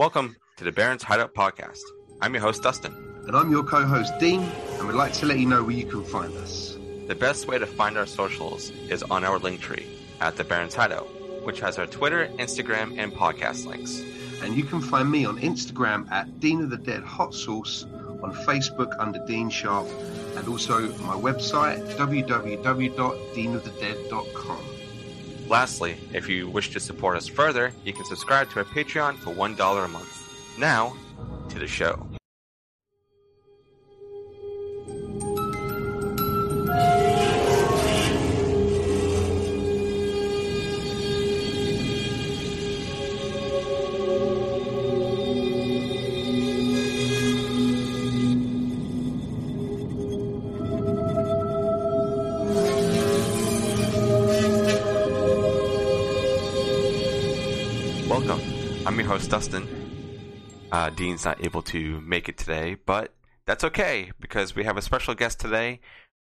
Welcome to the Barrens Hideout Podcast. I'm your host, Dustin. And I'm your co host, Dean, and we'd like to let you know where you can find us. The best way to find our socials is on our link tree at the Barrens Hideout, which has our Twitter, Instagram, and podcast links. And you can find me on Instagram at Dean of the Dead Hot Sauce, on Facebook under Dean Sharp, and also my website www.deanofthedead.com. Lastly, if you wish to support us further, you can subscribe to our Patreon for $1 a month. Now, to the show. Dustin. Uh, Dean's not able to make it today, but that's okay because we have a special guest today,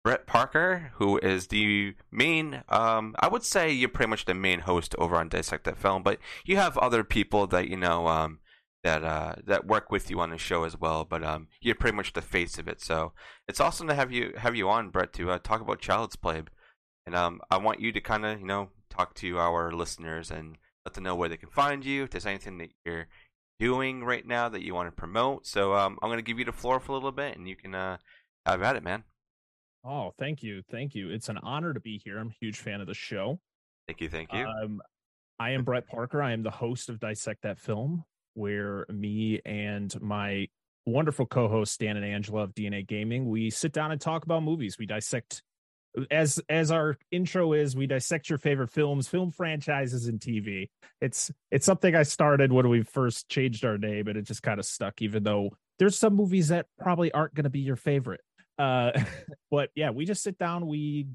Brett Parker, who is the main. Um, I would say you're pretty much the main host over on Dissect That Film, but you have other people that you know um, that uh, that work with you on the show as well. But um, you're pretty much the face of it, so it's awesome to have you have you on, Brett, to uh, talk about Child's Play. And um, I want you to kind of you know talk to our listeners and let them know where they can find you. If there's anything that you're doing right now that you want to promote, so um, I'm going to give you the floor for a little bit, and you can uh, have at it, man. Oh, thank you, thank you. It's an honor to be here. I'm a huge fan of the show. Thank you, thank you. Um, I am Brett Parker. I am the host of Dissect That Film, where me and my wonderful co-host Dan and Angela of DNA Gaming we sit down and talk about movies. We dissect as as our intro is we dissect your favorite films film franchises and tv it's it's something i started when we first changed our name and it just kind of stuck even though there's some movies that probably aren't going to be your favorite. Uh but yeah we just sit down we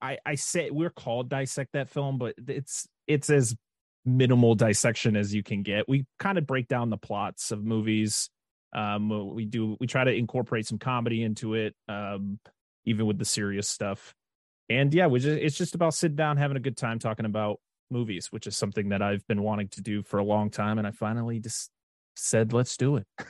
i i say we're called dissect that film but it's it's as minimal dissection as you can get. We kind of break down the plots of movies. Um we do we try to incorporate some comedy into it. Um even with the serious stuff. And yeah, we just, it's just about sitting down, having a good time talking about movies, which is something that I've been wanting to do for a long time. And I finally just said, let's do it.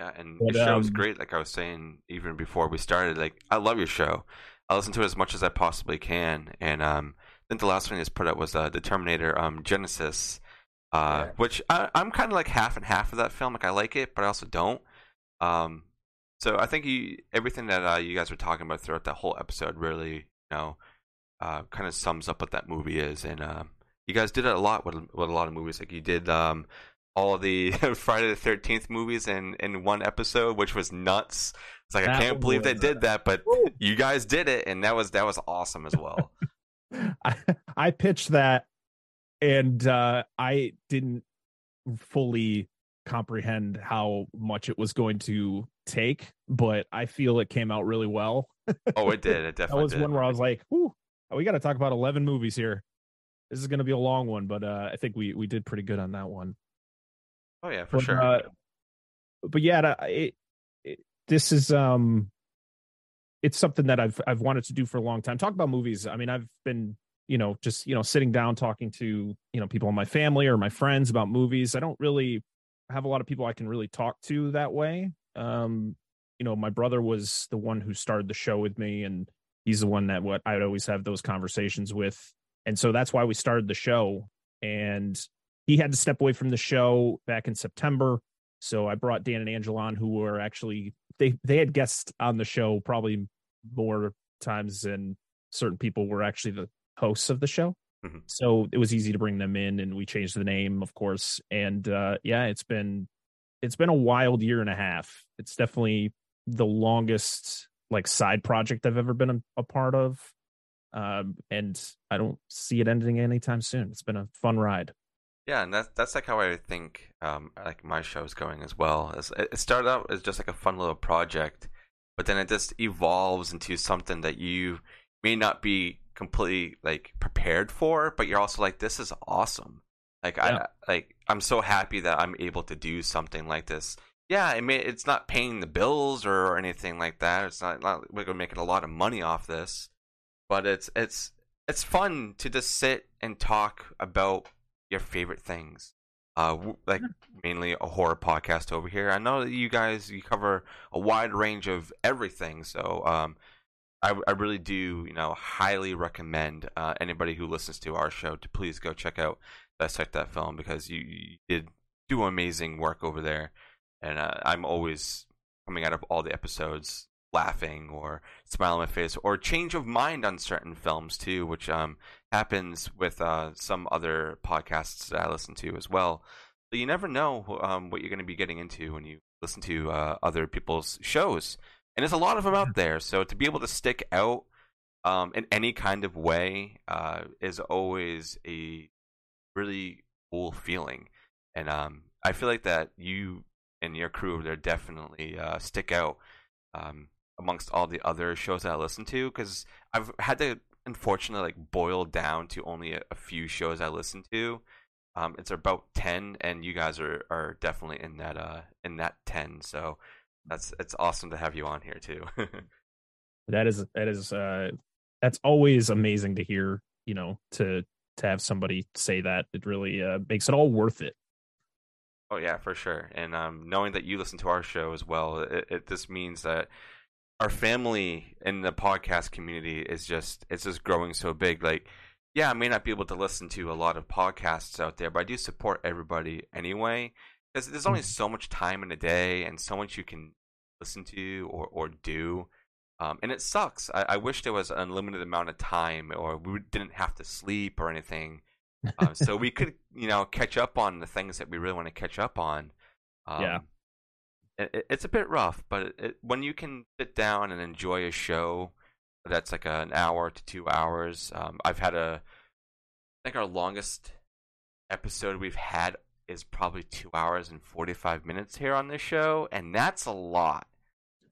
Yeah, and but, your show is um, great. Like I was saying, even before we started, like I love your show. I listen to it as much as I possibly can. And um, I think the last one you just put out was uh, the Terminator um, Genisys, uh, yeah. which I, I'm kind of like half and half of that film. Like I like it, but I also don't. Um, so I think you, everything that uh, you guys were talking about throughout that whole episode really, you know, uh, kind of sums up what that movie is. And uh, you guys did it a lot with, with a lot of movies. Like you did um, all the Friday the Thirteenth movies in in one episode, which was nuts. It's like that I can't believe they did that, but Woo. you guys did it, and that was that was awesome as well. I, I pitched that, and uh, I didn't fully comprehend how much it was going to take, but I feel it came out really well. oh, it did. It definitely that was did. one where I was like, "Ooh, we got to talk about eleven movies here. This is going to be a long one, but uh, I think we we did pretty good on that one." Oh yeah, for but, sure. Uh, but yeah, it, it, this is um, it's something that I've I've wanted to do for a long time. Talk about movies. I mean, I've been you know just you know sitting down talking to you know people in my family or my friends about movies. I don't really have a lot of people I can really talk to that way. Um, you know, my brother was the one who started the show with me, and he's the one that what I'd always have those conversations with, and so that's why we started the show. And he had to step away from the show back in September, so I brought Dan and Angel on, who were actually they they had guests on the show probably more times than certain people were actually the hosts of the show. Mm-hmm. So it was easy to bring them in, and we changed the name, of course. And uh, yeah, it's been it's been a wild year and a half. It's definitely the longest like side project I've ever been a, a part of, um, and I don't see it ending anytime soon. It's been a fun ride. Yeah, and that's that's like how I think um, like my show's going as well. It started out as just like a fun little project, but then it just evolves into something that you may not be completely like prepared for, but you're also like, this is awesome. Like yeah. I like I'm so happy that I'm able to do something like this. Yeah, I mean it's not paying the bills or anything like that. It's not, not we're gonna making a lot of money off this, but it's it's it's fun to just sit and talk about your favorite things. uh, like mainly a horror podcast over here. I know that you guys you cover a wide range of everything, so um, I, I really do you know highly recommend uh, anybody who listens to our show to please go check out dissect that film because you, you did do amazing work over there, and uh, I'm always coming out of all the episodes laughing or smile on my face or change of mind on certain films too, which um, happens with uh, some other podcasts that I listen to as well. So you never know um, what you're going to be getting into when you listen to uh, other people's shows, and there's a lot of them out there. So to be able to stick out um, in any kind of way uh, is always a really cool feeling, and um, I feel like that you and your crew there definitely uh, stick out um, amongst all the other shows that I listen to because I've had to unfortunately like boil down to only a, a few shows I listen to. Um, it's about ten, and you guys are, are definitely in that uh in that ten. So that's it's awesome to have you on here too. that is that is uh that's always amazing to hear. You know, to to have somebody say that it really uh, makes it all worth it. Oh yeah, for sure. And um, knowing that you listen to our show as well, it, it this means that our family in the podcast community is just it's just growing so big. Like, yeah, I may not be able to listen to a lot of podcasts out there, but I do support everybody anyway. Because there's only mm. so much time in a day and so much you can listen to or or do. Um, and it sucks. I, I, wish there was an unlimited amount of time, or we didn't have to sleep or anything, uh, so we could, you know, catch up on the things that we really want to catch up on. Um, yeah, it, it's a bit rough, but it, when you can sit down and enjoy a show that's like an hour to two hours, um, I've had a, I think our longest episode we've had is probably two hours and forty five minutes here on this show, and that's a lot.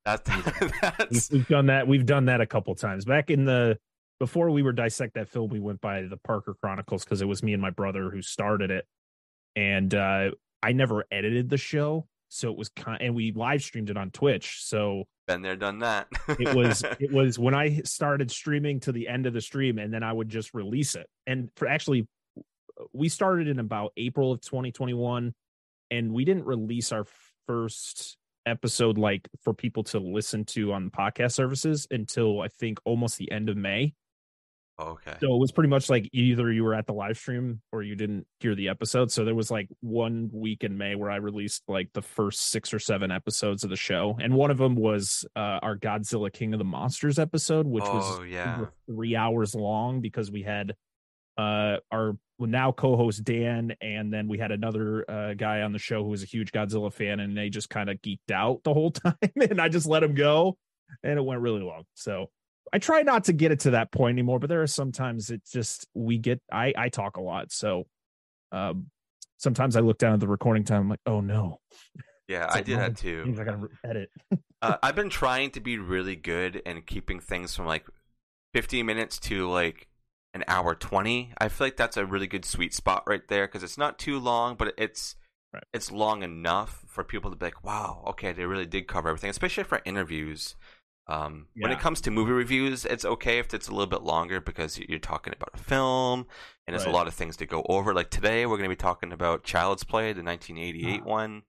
That, that's we've done that. We've done that a couple times back in the before we were dissect that film. We went by the Parker Chronicles because it was me and my brother who started it, and uh, I never edited the show, so it was kind and we live streamed it on Twitch. So been there, done that. it was it was when I started streaming to the end of the stream, and then I would just release it. And for actually, we started in about April of 2021, and we didn't release our first episode like for people to listen to on podcast services until I think almost the end of May. Okay. So it was pretty much like either you were at the live stream or you didn't hear the episode. So there was like one week in May where I released like the first six or seven episodes of the show, and one of them was uh, our Godzilla King of the Monsters episode, which oh, was yeah. three hours long because we had uh, our now co-host Dan, and then we had another uh, guy on the show who was a huge Godzilla fan, and they just kind of geeked out the whole time, and I just let him go, and it went really long. So I try not to get it to that point anymore, but there are sometimes it's just we get I I talk a lot, so um sometimes I look down at the recording time, I'm like, oh no. Yeah, I did that too. I gotta edit. uh, I've been trying to be really good and keeping things from like 15 minutes to like an hour 20. I feel like that's a really good sweet spot right there because it's not too long, but it's right. it's long enough for people to be like, wow, okay, they really did cover everything, especially for interviews. Um, yeah. When it comes to movie reviews, it's okay if it's a little bit longer because you're talking about a film and there's right. a lot of things to go over. Like today, we're going to be talking about Child's Play, the 1988 uh-huh. one.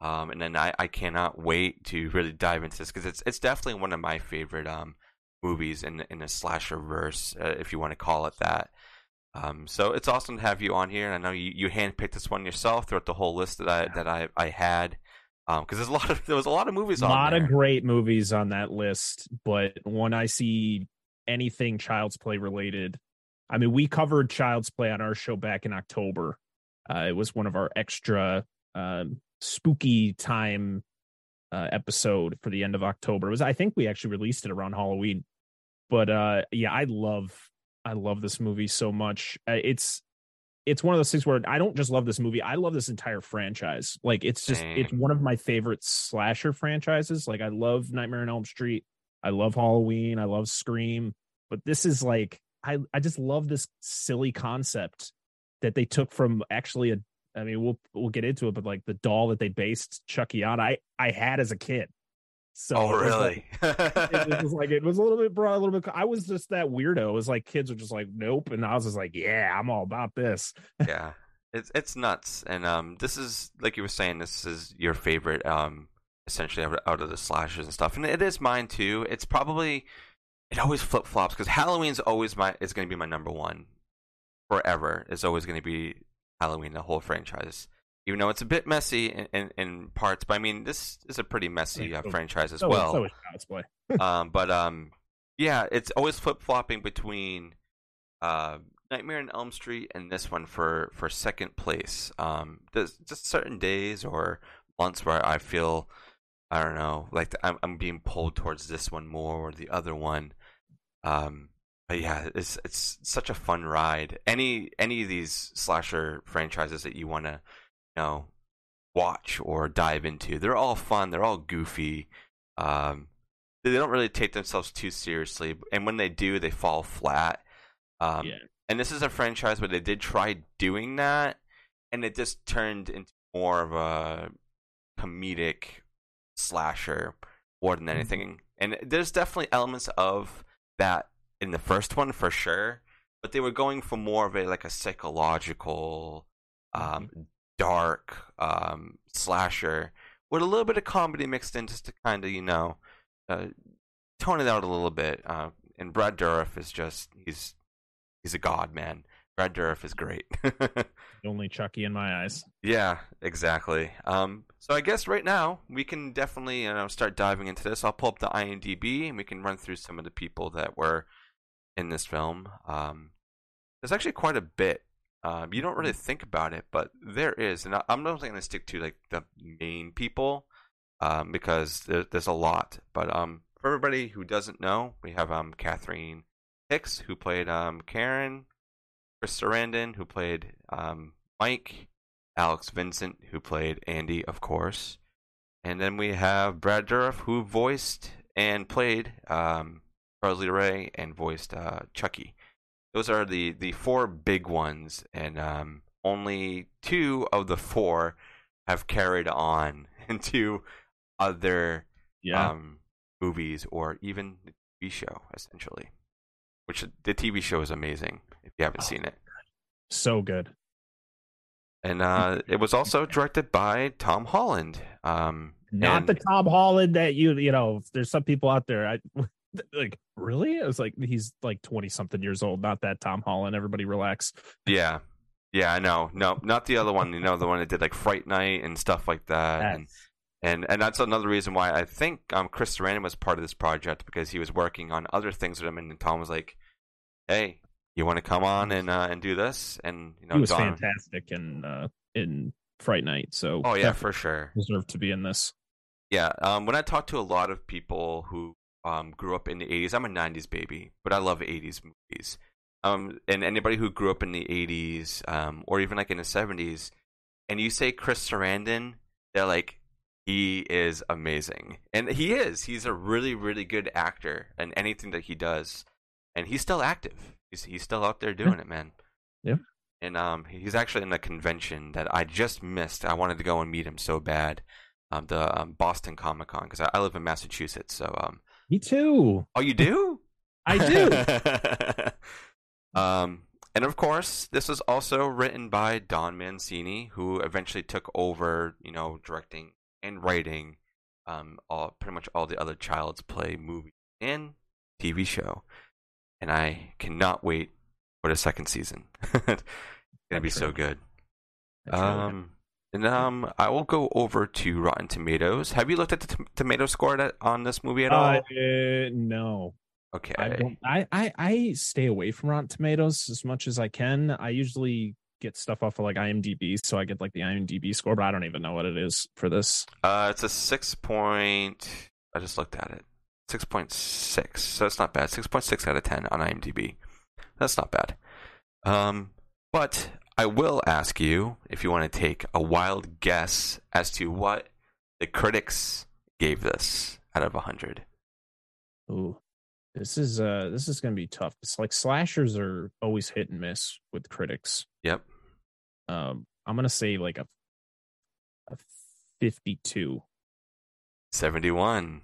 Um, and then I, I cannot wait to really dive into this because it's it's definitely one of my favorite um, movies in in the slasher verse, uh, if you want to call it that. Um, so it's awesome to have you on here. And I know you, you handpicked this one yourself throughout the whole list that I that I, I had because um, there's a lot of there was a lot of movies. A lot there. of great movies on that list, but when I see anything Child's Play related, I mean, we covered Child's Play on our show back in October. Uh, it was one of our extra uh, spooky time uh, episode for the end of October. It was I think we actually released it around Halloween, but uh, yeah, I love I love this movie so much. Uh, it's it's one of those things where I don't just love this movie. I love this entire franchise. Like it's just it's one of my favorite slasher franchises. Like I love Nightmare on Elm Street. I love Halloween. I love Scream. But this is like I I just love this silly concept that they took from actually a I mean we'll we'll get into it, but like the doll that they based Chucky on, I I had as a kid. So oh, really? It was, like, it was like it was a little bit broad, a little bit. I was just that weirdo. It was like kids were just like, nope, and I was just like, yeah, I'm all about this. Yeah, It's it's nuts, and um, this is like you were saying. This is your favorite, um, essentially out of the slashers and stuff, and it is mine too. It's probably it always flip flops because Halloween's always my is going to be my number one forever. It's always going to be Halloween, the whole franchise. Even though it's a bit messy in, in, in parts, but I mean, this is a pretty messy uh, franchise as so, well. So is Play. um, but um, yeah, it's always flip flopping between uh, Nightmare on Elm Street and this one for for second place. Um, there's just certain days or months where I feel I don't know, like I'm I'm being pulled towards this one more or the other one. Um, but yeah, it's it's such a fun ride. Any any of these slasher franchises that you want to, know, watch or dive into, they're all fun. They're all goofy. Um, they don't really take themselves too seriously, and when they do, they fall flat. Um, yeah. And this is a franchise where they did try doing that, and it just turned into more of a comedic slasher more than anything. Mm-hmm. And there's definitely elements of that in the first one for sure, but they were going for more of a like a psychological, um, mm-hmm. Dark um, slasher with a little bit of comedy mixed in, just to kind of you know uh, tone it out a little bit. Uh, and Brad Dourif is just he's he's a god, man. Brad Dourif is great. Only Chucky in my eyes. Yeah, exactly. Um, so I guess right now we can definitely you know start diving into this. I'll pull up the IMDb and we can run through some of the people that were in this film. Um, there's actually quite a bit. Um, you don't really think about it, but there is, and I, am not going to stick to like the main people um, because there, there's a lot. But um, for everybody who doesn't know, we have um, Catherine Hicks who played um, Karen, Chris Sarandon who played um, Mike, Alex Vincent who played Andy, of course, and then we have Brad Dourif who voiced and played um, Charles Lee Ray and voiced uh, Chucky. Those are the the four big ones, and um, only two of the four have carried on into other yeah. um, movies or even the TV show, essentially. Which the TV show is amazing if you haven't oh, seen it. So good. And uh, it was also directed by Tom Holland. Um, Not and... the Tom Holland that you you know. There's some people out there. I like really. It was like he's like twenty something years old. Not that Tom Holland. Everybody relax. Yeah, yeah. I know. No, not the other one. You know, the one that did like Fright Night and stuff like that. Yes. And and and that's another reason why I think um, Chris Sarandon was part of this project because he was working on other things with him, and Tom was like, "Hey, you want to come on and uh, and do this?" And you know, he was Don, fantastic in uh, in Fright Night. So oh yeah, for sure, deserved to be in this. Yeah, um, when I talk to a lot of people who um, grew up in the '80s, I'm a '90s baby, but I love '80s movies. Um, and anybody who grew up in the '80s, um, or even like in the '70s, and you say Chris Sarandon, they're like, he is amazing, and he is. He's a really, really good actor, and anything that he does, and he's still active. He's he's still out there doing yeah. it, man. Yeah. And um, he's actually in a convention that I just missed. I wanted to go and meet him so bad. Um, the um, Boston Comic Con because I, I, live in Massachusetts. So um, me too. Oh, you do? I do. um, and of course, this was also written by Don Mancini, who eventually took over, you know, directing and writing um, all pretty much all the other Child's Play movies and TV show. And I cannot wait for the second season. it's gonna be so good. Um, and um, I will go over to Rotten Tomatoes. Have you looked at the t- tomato score on this movie at all? Uh, no. Okay. I, I, I I stay away from Rotten Tomatoes as much as I can. I usually get stuff off of like IMDb, so I get like the IMDb score, but I don't even know what it is for this. Uh, it's a six point. I just looked at it. Six point six, so it's not bad. Six point six out of ten on IMDb. That's not bad. Um, but I will ask you if you want to take a wild guess as to what the critics gave this out of hundred. Ooh, this is uh this is gonna be tough. It's like slashers are always hit and miss with critics. Yep. Um, I'm gonna say like a a 52. 71.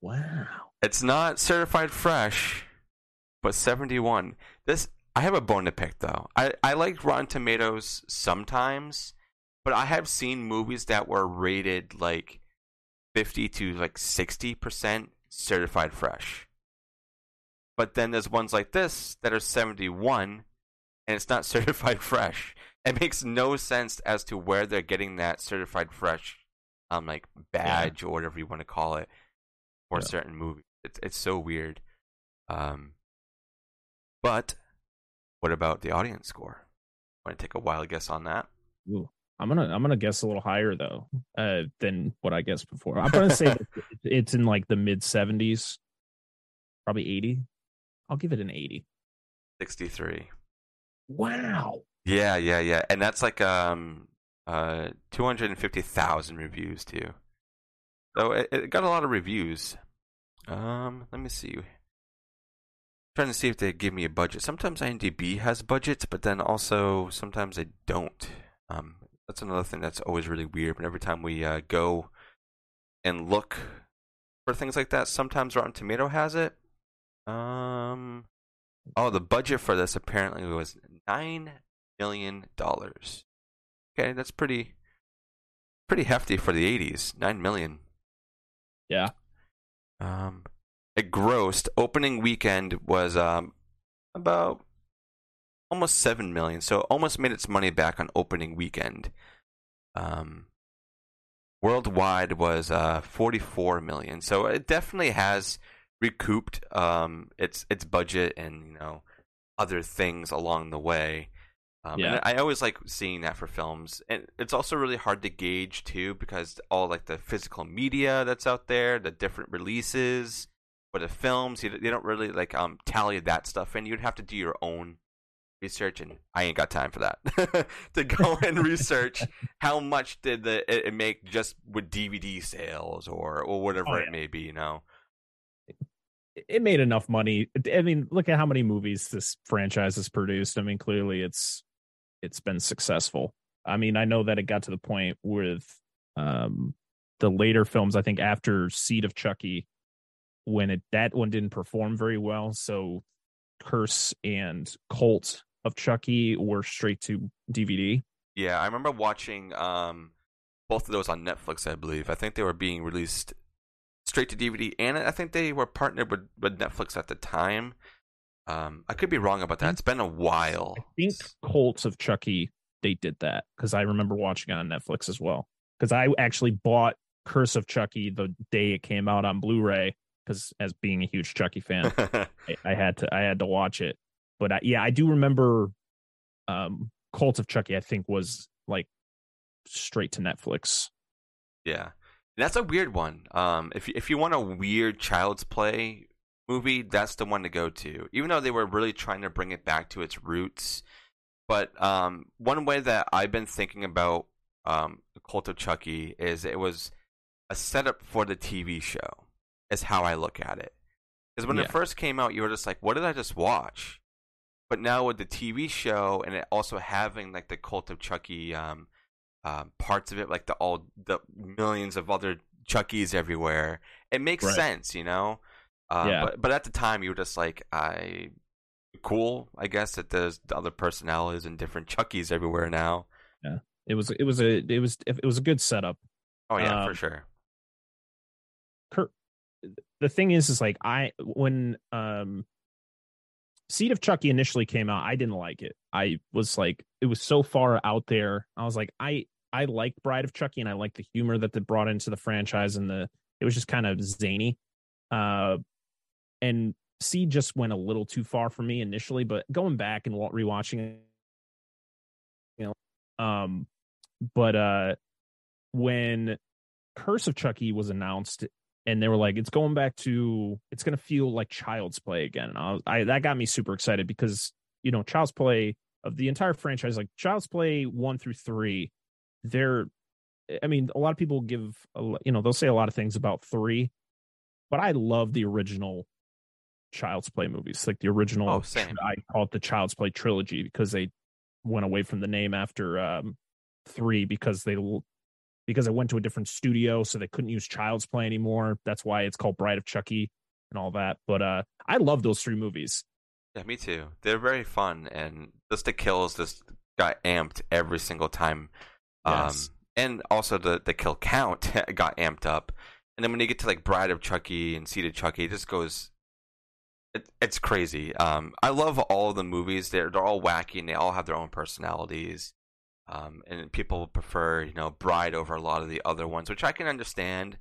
Wow. It's not certified fresh, but 71. This I have a bone to pick though. I I like Rotten Tomatoes sometimes, but I have seen movies that were rated like fifty to like sixty percent certified fresh. But then there's ones like this that are seventy one, and it's not certified fresh. It makes no sense as to where they're getting that certified fresh, um, like badge yeah. or whatever you want to call it, for yeah. certain movies. It's it's so weird. Um, but what about the audience score? Want to take a wild guess on that? Ooh, I'm gonna I'm gonna guess a little higher though uh, than what I guessed before. I'm gonna say it's in like the mid 70s, probably 80. I'll give it an 80. 63. Wow. Yeah, yeah, yeah, and that's like um uh 250,000 reviews too. So it, it got a lot of reviews. Um, let me see trying to see if they give me a budget. Sometimes IMDb has budgets, but then also sometimes they don't. Um, that's another thing that's always really weird. But every time we uh, go and look for things like that, sometimes Rotten Tomato has it. Um, oh, the budget for this apparently was nine million dollars. Okay, that's pretty pretty hefty for the '80s. Nine million. Yeah. Um, it grossed opening weekend was um, about almost seven million, so almost made its money back on opening weekend. Um, worldwide was uh, 44 million, so it definitely has recouped um, its its budget and you know other things along the way. Um, yeah. I always like seeing that for films, and it's also really hard to gauge too because all like the physical media that's out there, the different releases, for the films. You, they don't really like um tally that stuff and You'd have to do your own research, and I ain't got time for that to go and research how much did the it, it, make just with DVD sales or or whatever oh, yeah. it may be. You know, it made enough money. I mean, look at how many movies this franchise has produced. I mean, clearly it's it's been successful. I mean, I know that it got to the point with um the later films. I think after Seed of Chucky, when it that one didn't perform very well. So Curse and Cult of Chucky were straight to DVD. Yeah, I remember watching um, both of those on Netflix. I believe I think they were being released straight to DVD, and I think they were partnered with, with Netflix at the time. Um, I could be wrong about that. It's been a while. I think Cults of Chucky they did that because I remember watching it on Netflix as well. Because I actually bought Curse of Chucky the day it came out on Blu-ray, because as being a huge Chucky fan, I, I, had to I had to watch it. But I, yeah, I do remember um Cult of Chucky. I think was like straight to Netflix. Yeah, that's a weird one. Um, if if you want a weird Child's Play movie, that's the one to go to. Even though they were really trying to bring it back to its roots, but um, one way that I've been thinking about um, Cult of Chucky is it was a setup for the TV show is how I look at it. Because when yeah. it first came out, you were just like, "What did I just watch?" But now with the TV show and it also having like the Cult of Chucky um, um, parts of it, like the all the millions of other Chuckies everywhere, it makes right. sense, you know. Uh, yeah. But but at the time, you were just like, "I cool, I guess that there's the other personalities and different Chuckies everywhere now." Yeah, it was it was a it was it was a good setup. Oh yeah, um, for sure. Kurt the thing is is like i when um seed of chucky initially came out i didn't like it. I was like it was so far out there. I was like i i like bride of chucky and i like the humor that they brought into the franchise and the it was just kind of zany. Uh and seed just went a little too far for me initially but going back and rewatching it you know um but uh when curse of chucky was announced and they were like, it's going back to, it's going to feel like Child's Play again. And I, was, I that got me super excited because you know Child's Play of the entire franchise, like Child's Play one through three, they're, I mean, a lot of people give, a, you know, they'll say a lot of things about three, but I love the original Child's Play movies, like the original. Oh, same. I call it the Child's Play trilogy because they went away from the name after um, three because they because it went to a different studio, so they couldn't use Child's Play anymore. That's why it's called Bride of Chucky and all that. But uh, I love those three movies. Yeah, me too. They're very fun, and just the kills just got amped every single time. Yes. Um, and also the the kill count got amped up. And then when you get to like Bride of Chucky and Seed of Chucky, it just goes. It, it's crazy. Um, I love all the movies. They're they're all wacky and they all have their own personalities. Um, and people prefer you know Bride over a lot of the other ones, which I can understand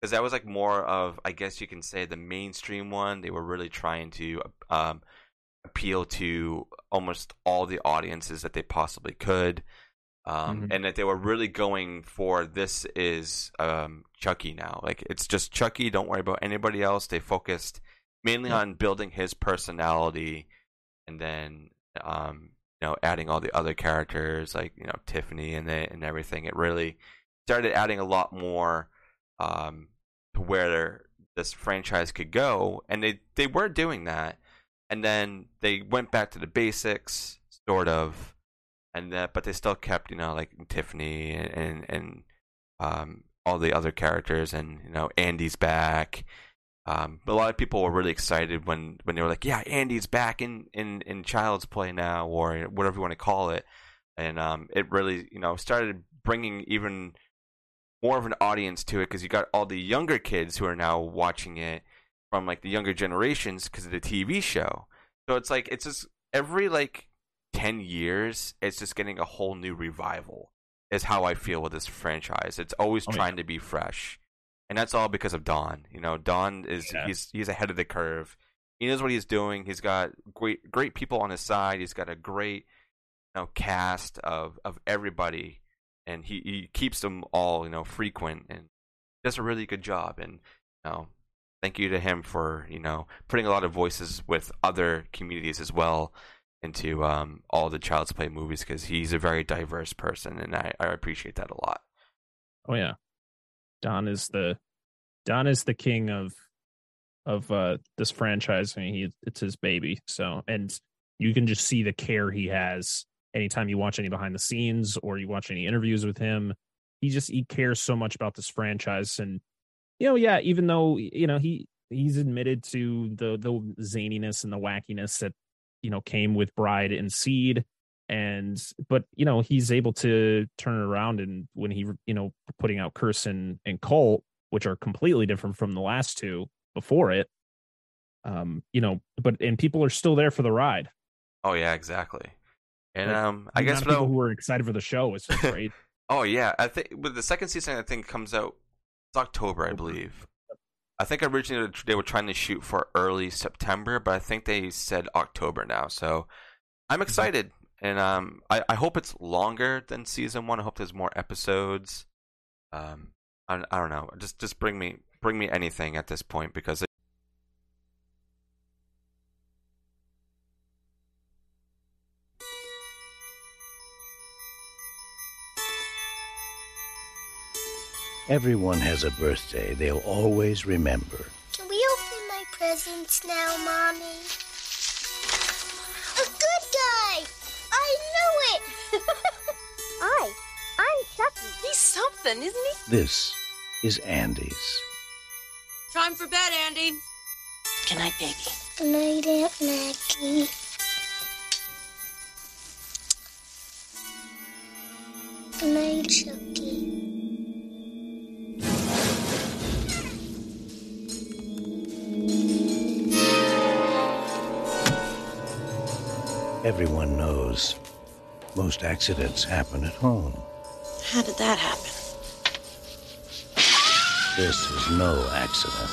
because that was like more of I guess you can say the mainstream one. They were really trying to um, appeal to almost all the audiences that they possibly could. Um, Mhm. and that they were really going for this is um, Chucky now. Like it's just Chucky. Don't worry about anybody else. They focused mainly Yeah. on building his personality, and then um, know adding all the other characters like you know Tiffany and the, and everything. It really started adding a lot more um, to where this franchise could go, and they they were doing that, and then they went back to the basics, sort of, and that, but they still kept you know like Tiffany and and, and um, all the other characters, and you know Andy's back. Um, but a lot of people were really excited when, when they were like, "Yeah, Andy's back in, in, in Child's Play now, or whatever you want to call it," and um, it really you know started bringing even more of an audience to it because you got all the younger kids who are now watching it from like the younger generations because of the TV show. So it's like it's just every like ten years, it's just getting a whole new revival. Is how I feel with this franchise. It's always Oh, yeah. trying to be fresh, and that's all because of Don. You know, Don is Yeah. he's he's ahead of the curve. He knows what he's doing. He's got great great people on his side. He's got a great you know cast of of everybody and he, he keeps them all you know frequent and does a really good job and you know thank you to him for you know putting a lot of voices with other communities as well into um, all the child's play movies because he's a very diverse person and I, I appreciate that a lot Oh yeah. Don is the Don is the king of of uh this franchise. I mean, he it's his baby. So and you can just see the care he has anytime you watch any behind the scenes or you watch any interviews with him. He just he cares so much about this franchise and you know, yeah, even though you know he he's admitted to the the zaniness and the wackiness that you know came with Bride and Seed and but you know he's able to turn it around and when he you know putting out curse and, and cult which are completely different from the last two before it um you know but and people are still there for the ride. Oh yeah exactly. And Like, um i guess people who are excited for the show is great. Oh yeah i think with the second season i think comes out it's october i believe. I think originally they were trying to shoot for early September, but I think they said October now. So I'm excited, and um, I, I hope it's longer than season one. I hope there's more episodes. Um, I, I don't know. Just just bring me bring me anything at this point because it, Everyone has a birthday they'll always remember. Can we open my presents now, Mommy? Something, isn't he? This is Andy's. Time for bed, Andy. Good night, baby. Good night, Aunt Maggie. Good night, Chucky. Everyone knows most accidents happen at home. How did that happen? This is no accident.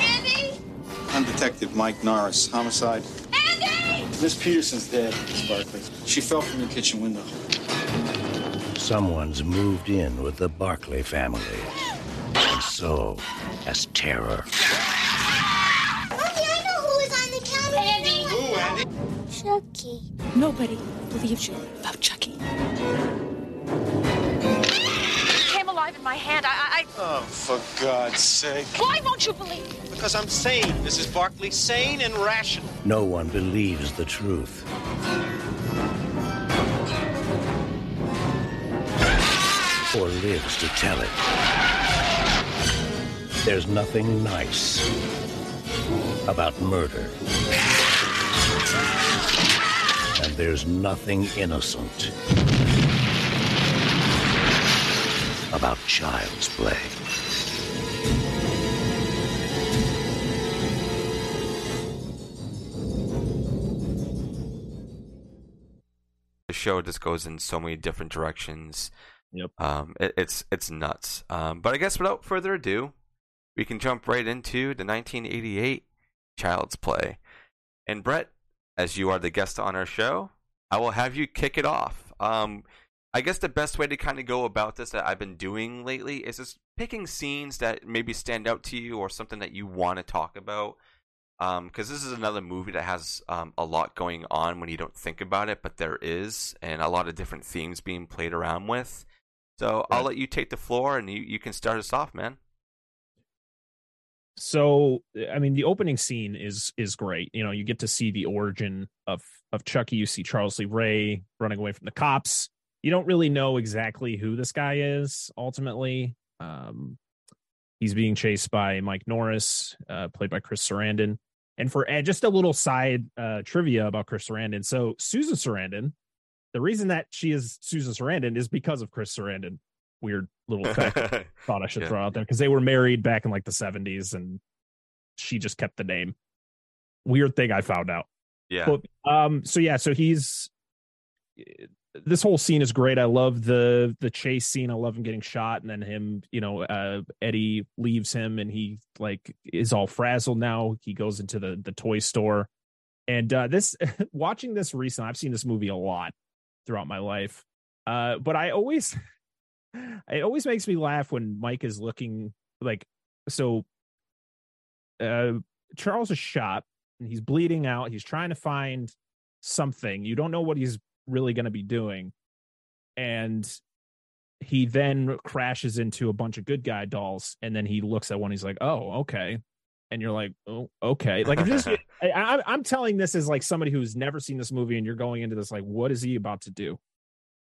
Andy! I'm Detective Mike Norris, homicide. Andy! Miss Peterson's dead, Miss Barclay. She fell from your kitchen window. Someone's moved in with the Barclay family. And so has terror. Mommy, I know who on the counter. Andy! Who, Andy? Chucky. Nobody believes you about Chucky. He alive in my hand. I, I, Oh, for God's sake. Why won't you believe? me? Because I'm sane, Mrs. Barclay. Sane and rational. No one believes the truth. Or lives to tell it. There's nothing nice about murder. And there's nothing innocent about child's play. the show just goes in so many different directions. Yep. Um, it, it's it's nuts. Um, but I guess without further ado, we can jump right into the 1988 Child's Play. And Brett, as you are the guest on our show, I will have you kick it off. Um, I guess the best way to kind of go about this that I've been doing lately is just picking scenes that maybe stand out to you or something that you want to talk about. Because this is another movie that has um, a lot going on when you don't think about it, but there is, and a lot of different themes being played around with. So I'll let you take the floor and you, you can start us off, man. so i mean the opening scene is is great you know you get to see the origin of of chucky you see charles lee ray running away from the cops you don't really know exactly who this guy is ultimately um he's being chased by mike norris uh played by chris sarandon and for uh, just a little side uh trivia about chris sarandon so susan sarandon the reason that she is susan sarandon is because of chris sarandon weird little fact thought I should Yeah. throw out there because they were married back in like the 70s and she just kept the name. Weird thing I found out. yeah. But, um so yeah, so he's this whole scene is great. I love the the chase scene. I love him getting shot and then him, you know, uh Eddie leaves him and he like is all frazzled now. He goes into the the toy store. And uh this watching this recently, I've seen this movie a lot throughout my life. Uh but I always it always makes me laugh when Mike is looking like so uh Charles is shot and he's bleeding out. He's trying to find something. You don't know what he's really going to be doing. And he then crashes into a bunch of good guy dolls and then he looks at one he's like, "Oh, okay." And you're like, "Oh, okay." Like if this I, I, I'm telling this as like somebody who's never seen this movie and you're going into this like, "What is he about to do?"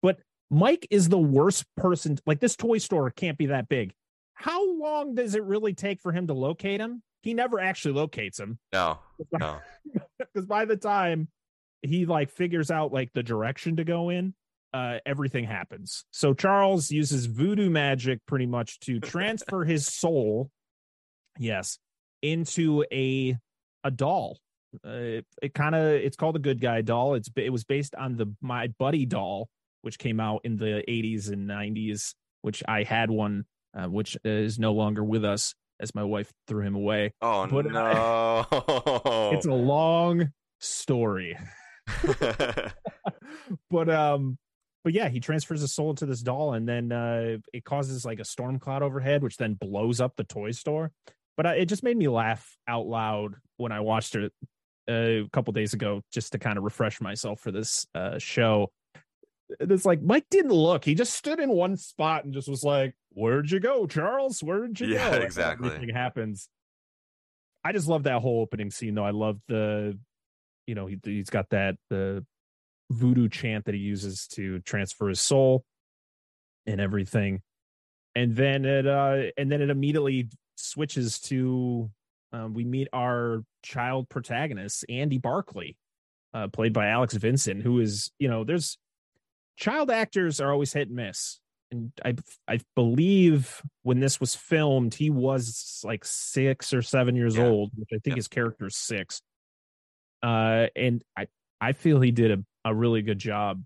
But Mike is the worst person. Like this toy store can't be that big. How long does it really take for him to locate him? He never actually locates him no, no. because by the time he like figures out like the direction to go in, uh, everything happens. So Charles uses voodoo magic pretty much to transfer his soul, yes, into a a doll. Uh, it, it kind of it's called the Good Guy doll. It's it was based on the My Buddy doll, which came out in the 80s and 90s. Which I had one, uh, which is no longer with us as my wife threw him away. Oh But, no! It's a long story. but um but yeah he transfers his soul into this doll and then uh it causes like a storm cloud overhead which then blows up the toy store. But I, it just made me laugh out loud when i watched it uh, a couple days ago just to kind of refresh myself for this uh show. It's like mike didn't look. He just stood in one spot and just was like where'd you go charles? Where'd you Yeah, go? And exactly. everything happens. I just love that whole opening scene though. I love the you know he, he's got that the voodoo chant that he uses to transfer his soul and everything and then it uh and then it immediately switches to um, we meet our child protagonist andy barclay uh, played by alex vincent who is you know there's child actors are always hit and miss and i i believe when this was filmed he was like six or seven years Yeah. old which i think Yeah. his character's six uh and i i feel he did a, a really good job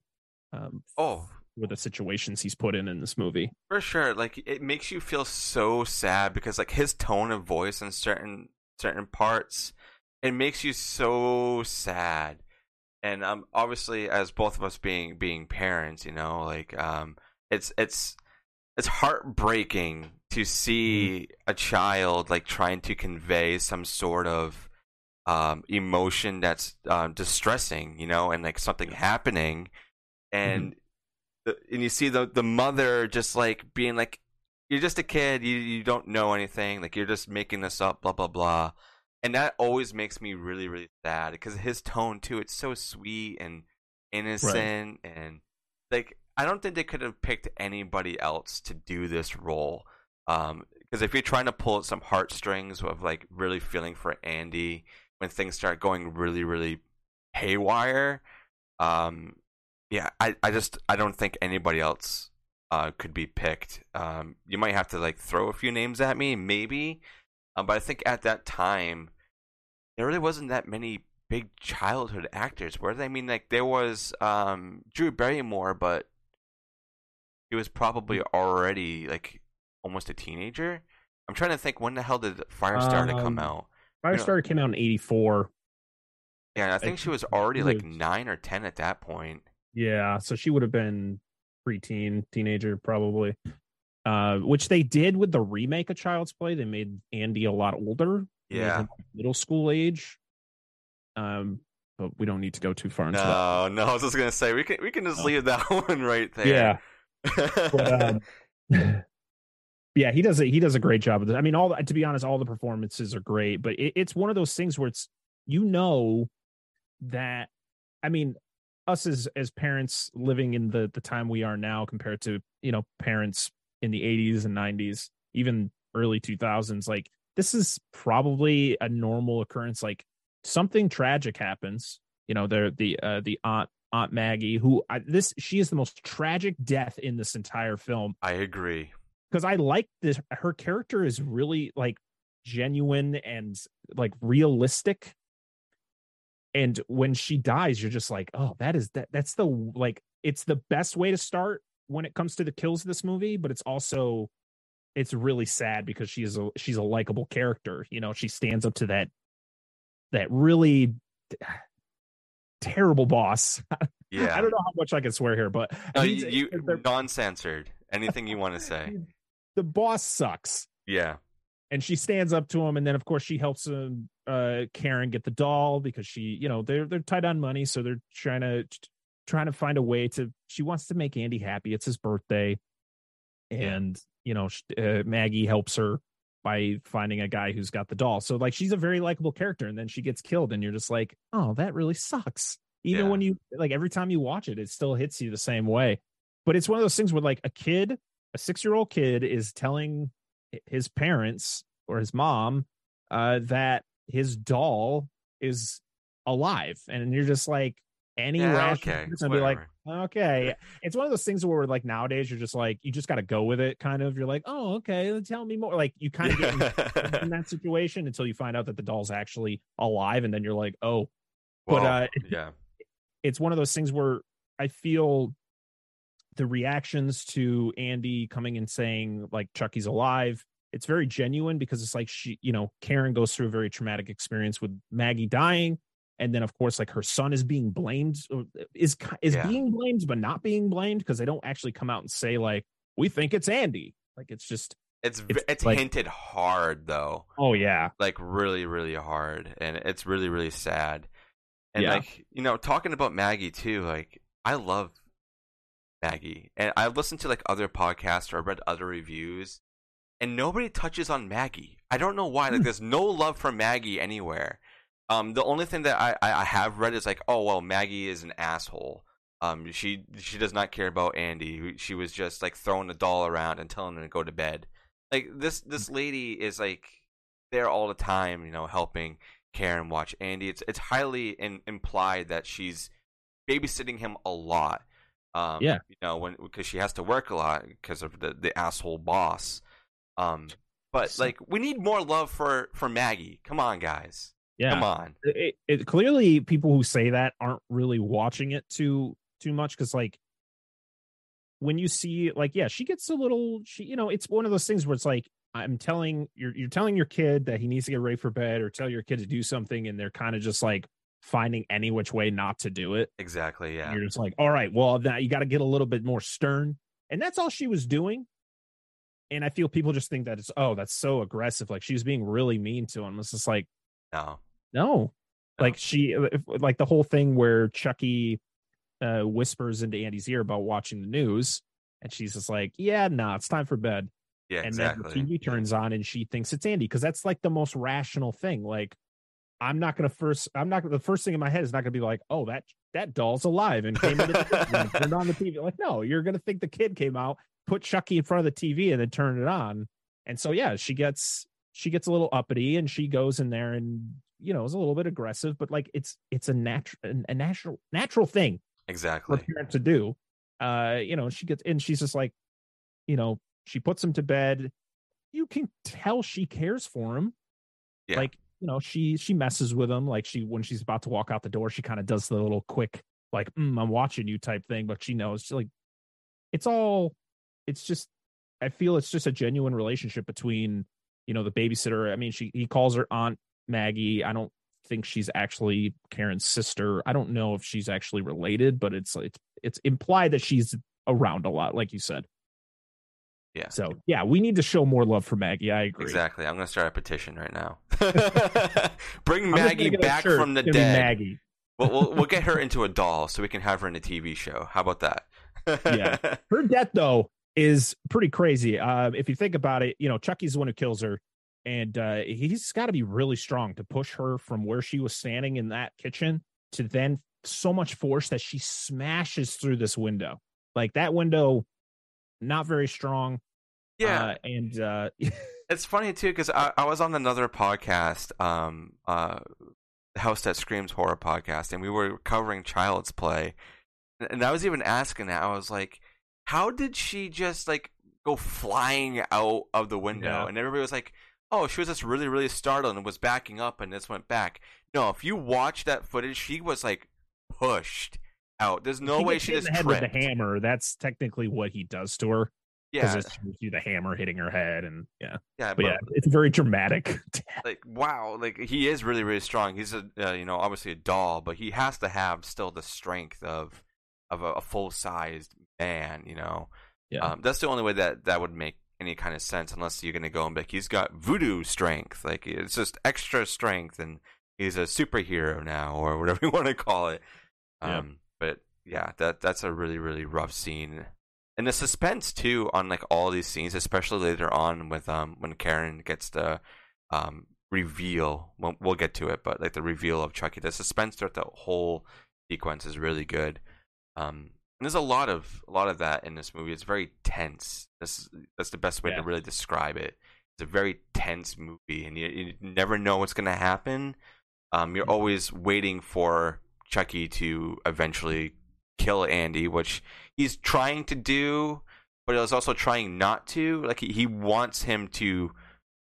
um oh, with the situations he's put in in this movie. For sure, like it makes you feel so sad because like his tone of voice in certain certain parts, it makes you so sad. And um, obviously, as both of us being being parents, you know, like um, it's it's it's heartbreaking to see a child like trying to convey some sort of um emotion that's um distressing, you know, and like something happening, and the, and you see the the mother just like being like you're just a kid. You you don't know anything. Like you're just making this up blah blah blah. And that always makes me really really sad because his tone too. It's so sweet and innocent and like I don't think they could have picked anybody else to do this role um because if you're trying to pull at some heartstrings of like really feeling for Andy when things start going really really haywire Um, yeah, I, I just I don't think anybody else uh, could be picked. Um, you might have to like throw a few names at me, maybe. Um, but I think at that time, there really wasn't that many big childhood actors. Where I mean, like there was um, Drew Barrymore, but he was probably already like almost a teenager. I'm trying to think when the hell did Firestarter Um, come out? Firestarter came out in '84. Yeah, I think she was already like nine or ten at that point. Yeah, so she would have been preteen, teenager, probably. Uh, which they did with the remake of Child's Play. They made Andy a lot older. Yeah. middle school age. Um, but we don't need to go too far into that. No, no, I was just gonna say we can we can just No. leave that one right there. Yeah, but um, yeah, he does a he does a great job of this. I mean, all the- to be honest, all the performances are great, but it, it's one of those things where it's you know that I mean, us as as parents living in the the time we are now compared to you know parents in the 80s and 90s, even early 2000s, like this is probably a normal occurrence. Like something tragic happens, you know, there the uh, the aunt Aunt Maggie, who I, this she is the most tragic death in this entire film I agree. Because I like this. Her character is really like genuine and like realistic. And when she dies, you're just like, oh, that is that. That's the like, it's the best way to start when it comes to the kills of this movie, but it's also, it's really sad because she is a she's a likable character. You know, she stands up to that that really terrible boss. Yeah. I don't know how much I can swear here, but No, you, you non-censored. Anything you want to say? the boss sucks. Yeah. and she stands up to him and then of course she helps him uh karen get the doll because she you know they're they're tight on money so they're trying to trying to find a way to she wants to make andy happy it's his birthday and you know uh, maggie helps her by finding a guy who's got the doll so like she's a very likable character and then she gets killed and you're just like oh that really sucks even Yeah. when you like every time you watch it it still hits you the same way but it's one of those things where like a kid a six year old kid is telling his parents or his mom uh that his doll is alive. And you're just like any Yeah, rational okay, person would be like okay. It's one of those things where like nowadays you're just like you just got to go with it kind of. You're like oh okay tell me more. Like you kind of get in, in that situation until you find out that the doll's actually alive and then you're like oh. But, uh, yeah. it's one of those things where I feel the reactions to Andy coming and saying like Chucky's alive, it's very genuine because it's like she, you know, Karen goes through a very traumatic experience with Maggie dying, and then of course like her son is being blamed, uh, is is Yeah. being blamed but not being blamed because they don't actually come out and say like we think it's Andy. Like it's just It's it's it's, it's like- hinted hard though. oh yeah like really really hard and it's really really sad and Yeah. like you know talking about maggie too like i love maggie and i've listened to like other podcasts or read other reviews and nobody touches on maggie. I don't know why like there's no love for maggie anywhere. Um the only thing that i i have read is like oh well maggie is an asshole. Um she she does not care about andy she was just like throwing the doll around and telling him to go to bed. Like this this lady is like there all the time, you know, helping Karen watch Andy. It's it's highly in, implied that she's babysitting him a lot. Um, Yeah. you know, when because she has to work a lot because of the the asshole boss. Um, but So- like we need more love for for Maggie. Come on, guys. yeah. Come on. it, it clearly people who say that aren't really watching it too too much because like when you see like yeah she gets a little she you know it's one of those things where it's like i'm telling you're you're telling your kid that he needs to get ready for bed or tell your kid to do something and they're kind of just like finding any which way not to do it Exactly. Yeah. you're just like all right well now you got to get a little bit more stern and that's all she was doing and i feel people just think that it's oh that's so aggressive like she was being really mean to him it's just like No. no. Like she like the whole thing where Chucky uh whispers into Andy's ear about watching the news and she's just like, "Yeah, nah, it's time for bed." Yeah. and exactly. then the TV turns on and she thinks it's Andy because that's like the most rational thing. Like I'm not going to first I'm not the first thing in my head is not going to be like, "Oh, that that doll's alive and came into the turned on the TV." Like, no, you're going to think the kid came out, put Chucky in front of the TV and then turn it on. And so yeah, she gets she gets a little uppity and she goes in there and you know is a little bit aggressive, but like it's it's a natural a natural natural thing. Exactly. a parent to do. Uh, you know, she gets and she's just like, you know, she puts him to bed. You can tell she cares for him. Yeah. Like, you know, she she messes with him. Like she when she's about to walk out the door, she kind of does the little quick, like, mm, I'm watching you type thing, but she knows like it's all it's just I feel it's just a genuine relationship between, you know, the babysitter. I mean, she he calls her Aunt Maggie. I don't think she's actually Karen's sister. I don't know if she's actually related, but it's it's it's implied that she's around a lot, like you said. Yeah. So yeah, we need to show more love for Maggie. I agree. Exactly. I'm gonna start a petition right now. Bring I'm just gonna Maggie back from the It's gonna be dead. Maggie. We'll, we'll we'll get her into a doll so we can have her in a TV show. How about that? Yeah. Her death though is pretty crazy. Uh, if you think about it, you know Chucky's the one who kills her, and uh, he's got to be really strong to push her from where she was standing in that kitchen to then so much force that she smashes through this window. Like that window, not very strong. Yeah. uh, and uh, It's funny too because I, I was on another podcast, um, uh, House That Screams horror podcast, and we were covering Child's Play, and I was even asking that I was like, how did she just like go flying out of the window? Yeah. And everybody was like, oh, she was just really really startled and was backing up, and this went back. No, if you watch that footage, she was like pushed out. There's no he way she just the head with the hammer. That's technically what he does to her because Yeah, it shows you the hammer hitting her head, and yeah, yeah, but yeah, it's very dramatic. like wow like he is really really strong he's a uh, you know obviously a doll but he has to have still the strength of of a, a full sized man you know Yeah. um, that's the only way that that would make any kind of sense unless you're gonna go and be like he's got voodoo strength like it's just extra strength and he's a superhero now or whatever you want to call it Yeah. um but yeah that that's a really really rough scene and the suspense too on like all these scenes especially later on with um when karen gets the um reveal we'll, we'll get to it but like the reveal of chucky the suspense throughout the whole sequence is really good. Um and there's a lot of a lot of that in this movie. It's very tense. This that's the best way Yeah. to really describe it. It's a very tense movie and you, you never know what's going to happen. Um you're always waiting for chucky to eventually kill andy which he's trying to do but he's also trying not to. Like he, he wants him to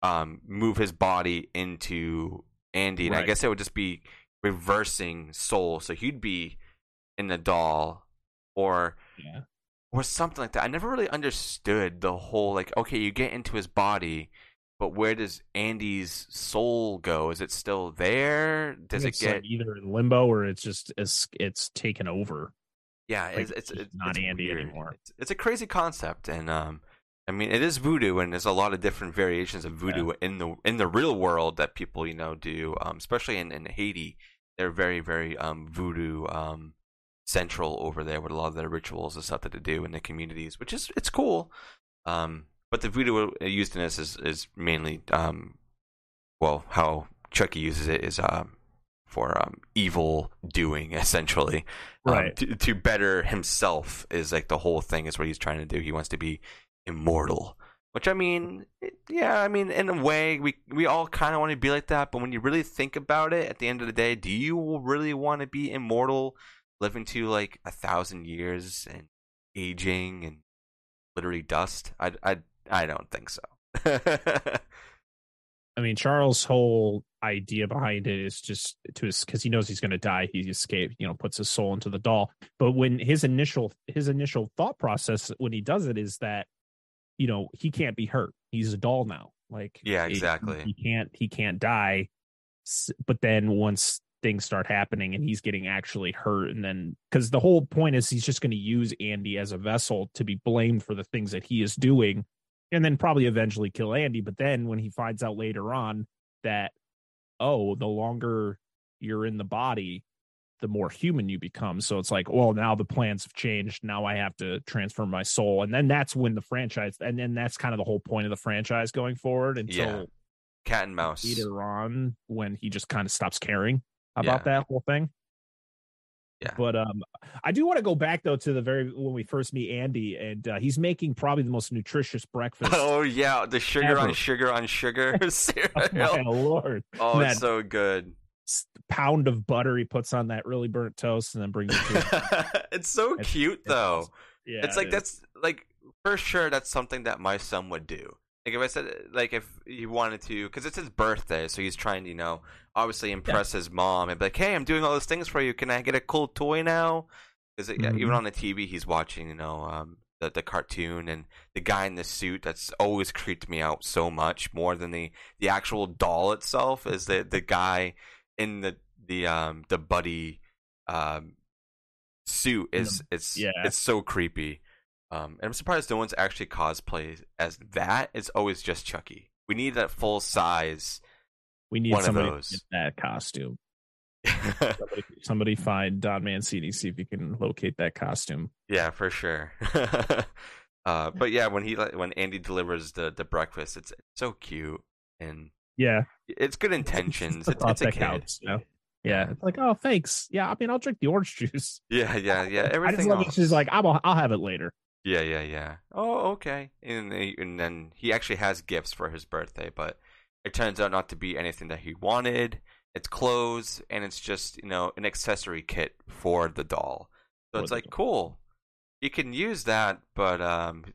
um move his body into andy and i guess it would just be reversing soul. So he'd be in the doll or yeah, or something like that. I never really understood the whole like okay you get into his body but where does andy's soul go? Is it still there? Does it get like, either in limbo or it's just it's, it's taken over? Yeah, Like, it's it's, it's not it's Andy weird. anymore. It's, it's a crazy concept, and um, I mean, it is voodoo, and there's a lot of different variations of voodoo in the in the real world that people you know do, um, especially in, in Haiti. They're very very um voodoo um central over there with a lot of their rituals and stuff that they do in the communities, which is it's cool. Um, but the voodoo used in this is is mainly um, well, how Chucky uses it is um for um evil doing essentially. Um, to, to better himself is like the whole thing is what he's trying to do. He wants to be immortal. Which i mean yeah i mean in a way we we all kind of want to be like that but when you really think about it at the end of the day do you really want to be immortal living to like a thousand years and aging and literally dust? I i i don't think so. I mean, Charles' whole idea behind it is just to because he knows he's going to die. He escaped, you know, puts his soul into the doll. But when his initial his initial thought process when he does it is that, you know, he can't be hurt. He's a doll now. Like, Yeah, exactly. He, can't he can't die. But then once things start happening and he's getting actually hurt, and then because the whole point is he's just going to use Andy as a vessel to be blamed for the things that he is doing and then probably eventually kill Andy. But then when he finds out later on that, oh, the longer you're in the body, the more human you become. So it's like, well, now the plans have changed. Now I have to transfer my soul. And then that's when the franchise, and then that's kind of the whole point of the franchise going forward until Yeah. cat and mouse later on when he just kind of stops caring about that whole thing. Yeah. But um, I do want to go back though to the very when we first meet Andy, and uh, he's making probably the most nutritious breakfast. oh yeah the sugar on sugar on sugar Oh, my lord! oh That it's so good pound of butter he puts on that really burnt toast and then brings it to it's so It's- cute though. yeah it's like it that's like for sure that's something that my son would do. Like if I said like if he wanted to, because it's his birthday, so he's trying to you know obviously impress his mom and be like, hey, I'm doing all those things for you. Can I get a cool toy now? Because even Mhm. on the TV, he's watching you know um, the the cartoon and the guy in the suit. That's always creeped me out so much more than the the actual doll itself. Is the the guy in the the um the buddy um suit is it's yeah. it's so creepy. Um, and I'm surprised no one's actually cosplayed as that. It's always just Chucky. We need that full size. we need one of those. that costume somebody, somebody find don mancini see if you can locate that costume yeah, for sure. uh, but yeah, when he when Andy delivers the the breakfast, it's, it's so cute and yeah it's good intentions. It's, it's a kid. counts, you know? yeah it's like oh thanks yeah i mean i'll drink the orange juice Yeah, yeah, yeah. i just Everything love else. she's like I'll, I'll have it later Yeah, yeah, yeah. Oh, okay. And they- and then he actually has gifts for his birthday, but it turns out not to be anything that he wanted. It's clothes, and it's just you know an accessory kit for the doll. So For it's like doll. cool. You can use that, but um,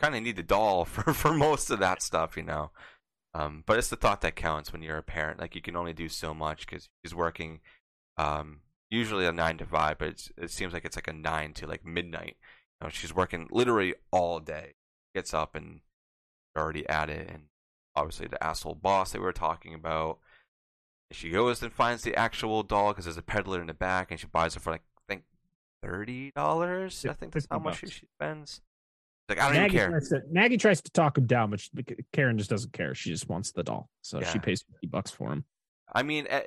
kind of need the doll for for most of that stuff, you know. Um, but it's the thought that counts when you're a parent. Like you can only do so much because he's working, um, usually a nine to five, but it's, it seems like it's like a nine to like midnight. You know, she's working literally all day. Gets up and already at it, and obviously the asshole boss that we were talking about. She goes and finds the actual doll because there's a peddler in the back, and she buys it for like I think thirty dollars. I think that's how much she she spends. Like I don't Maggie even care. Tries to, Maggie tries to talk him down, but she, Karen just doesn't care. She just wants the doll, so she pays fifty bucks for him. I mean, eh,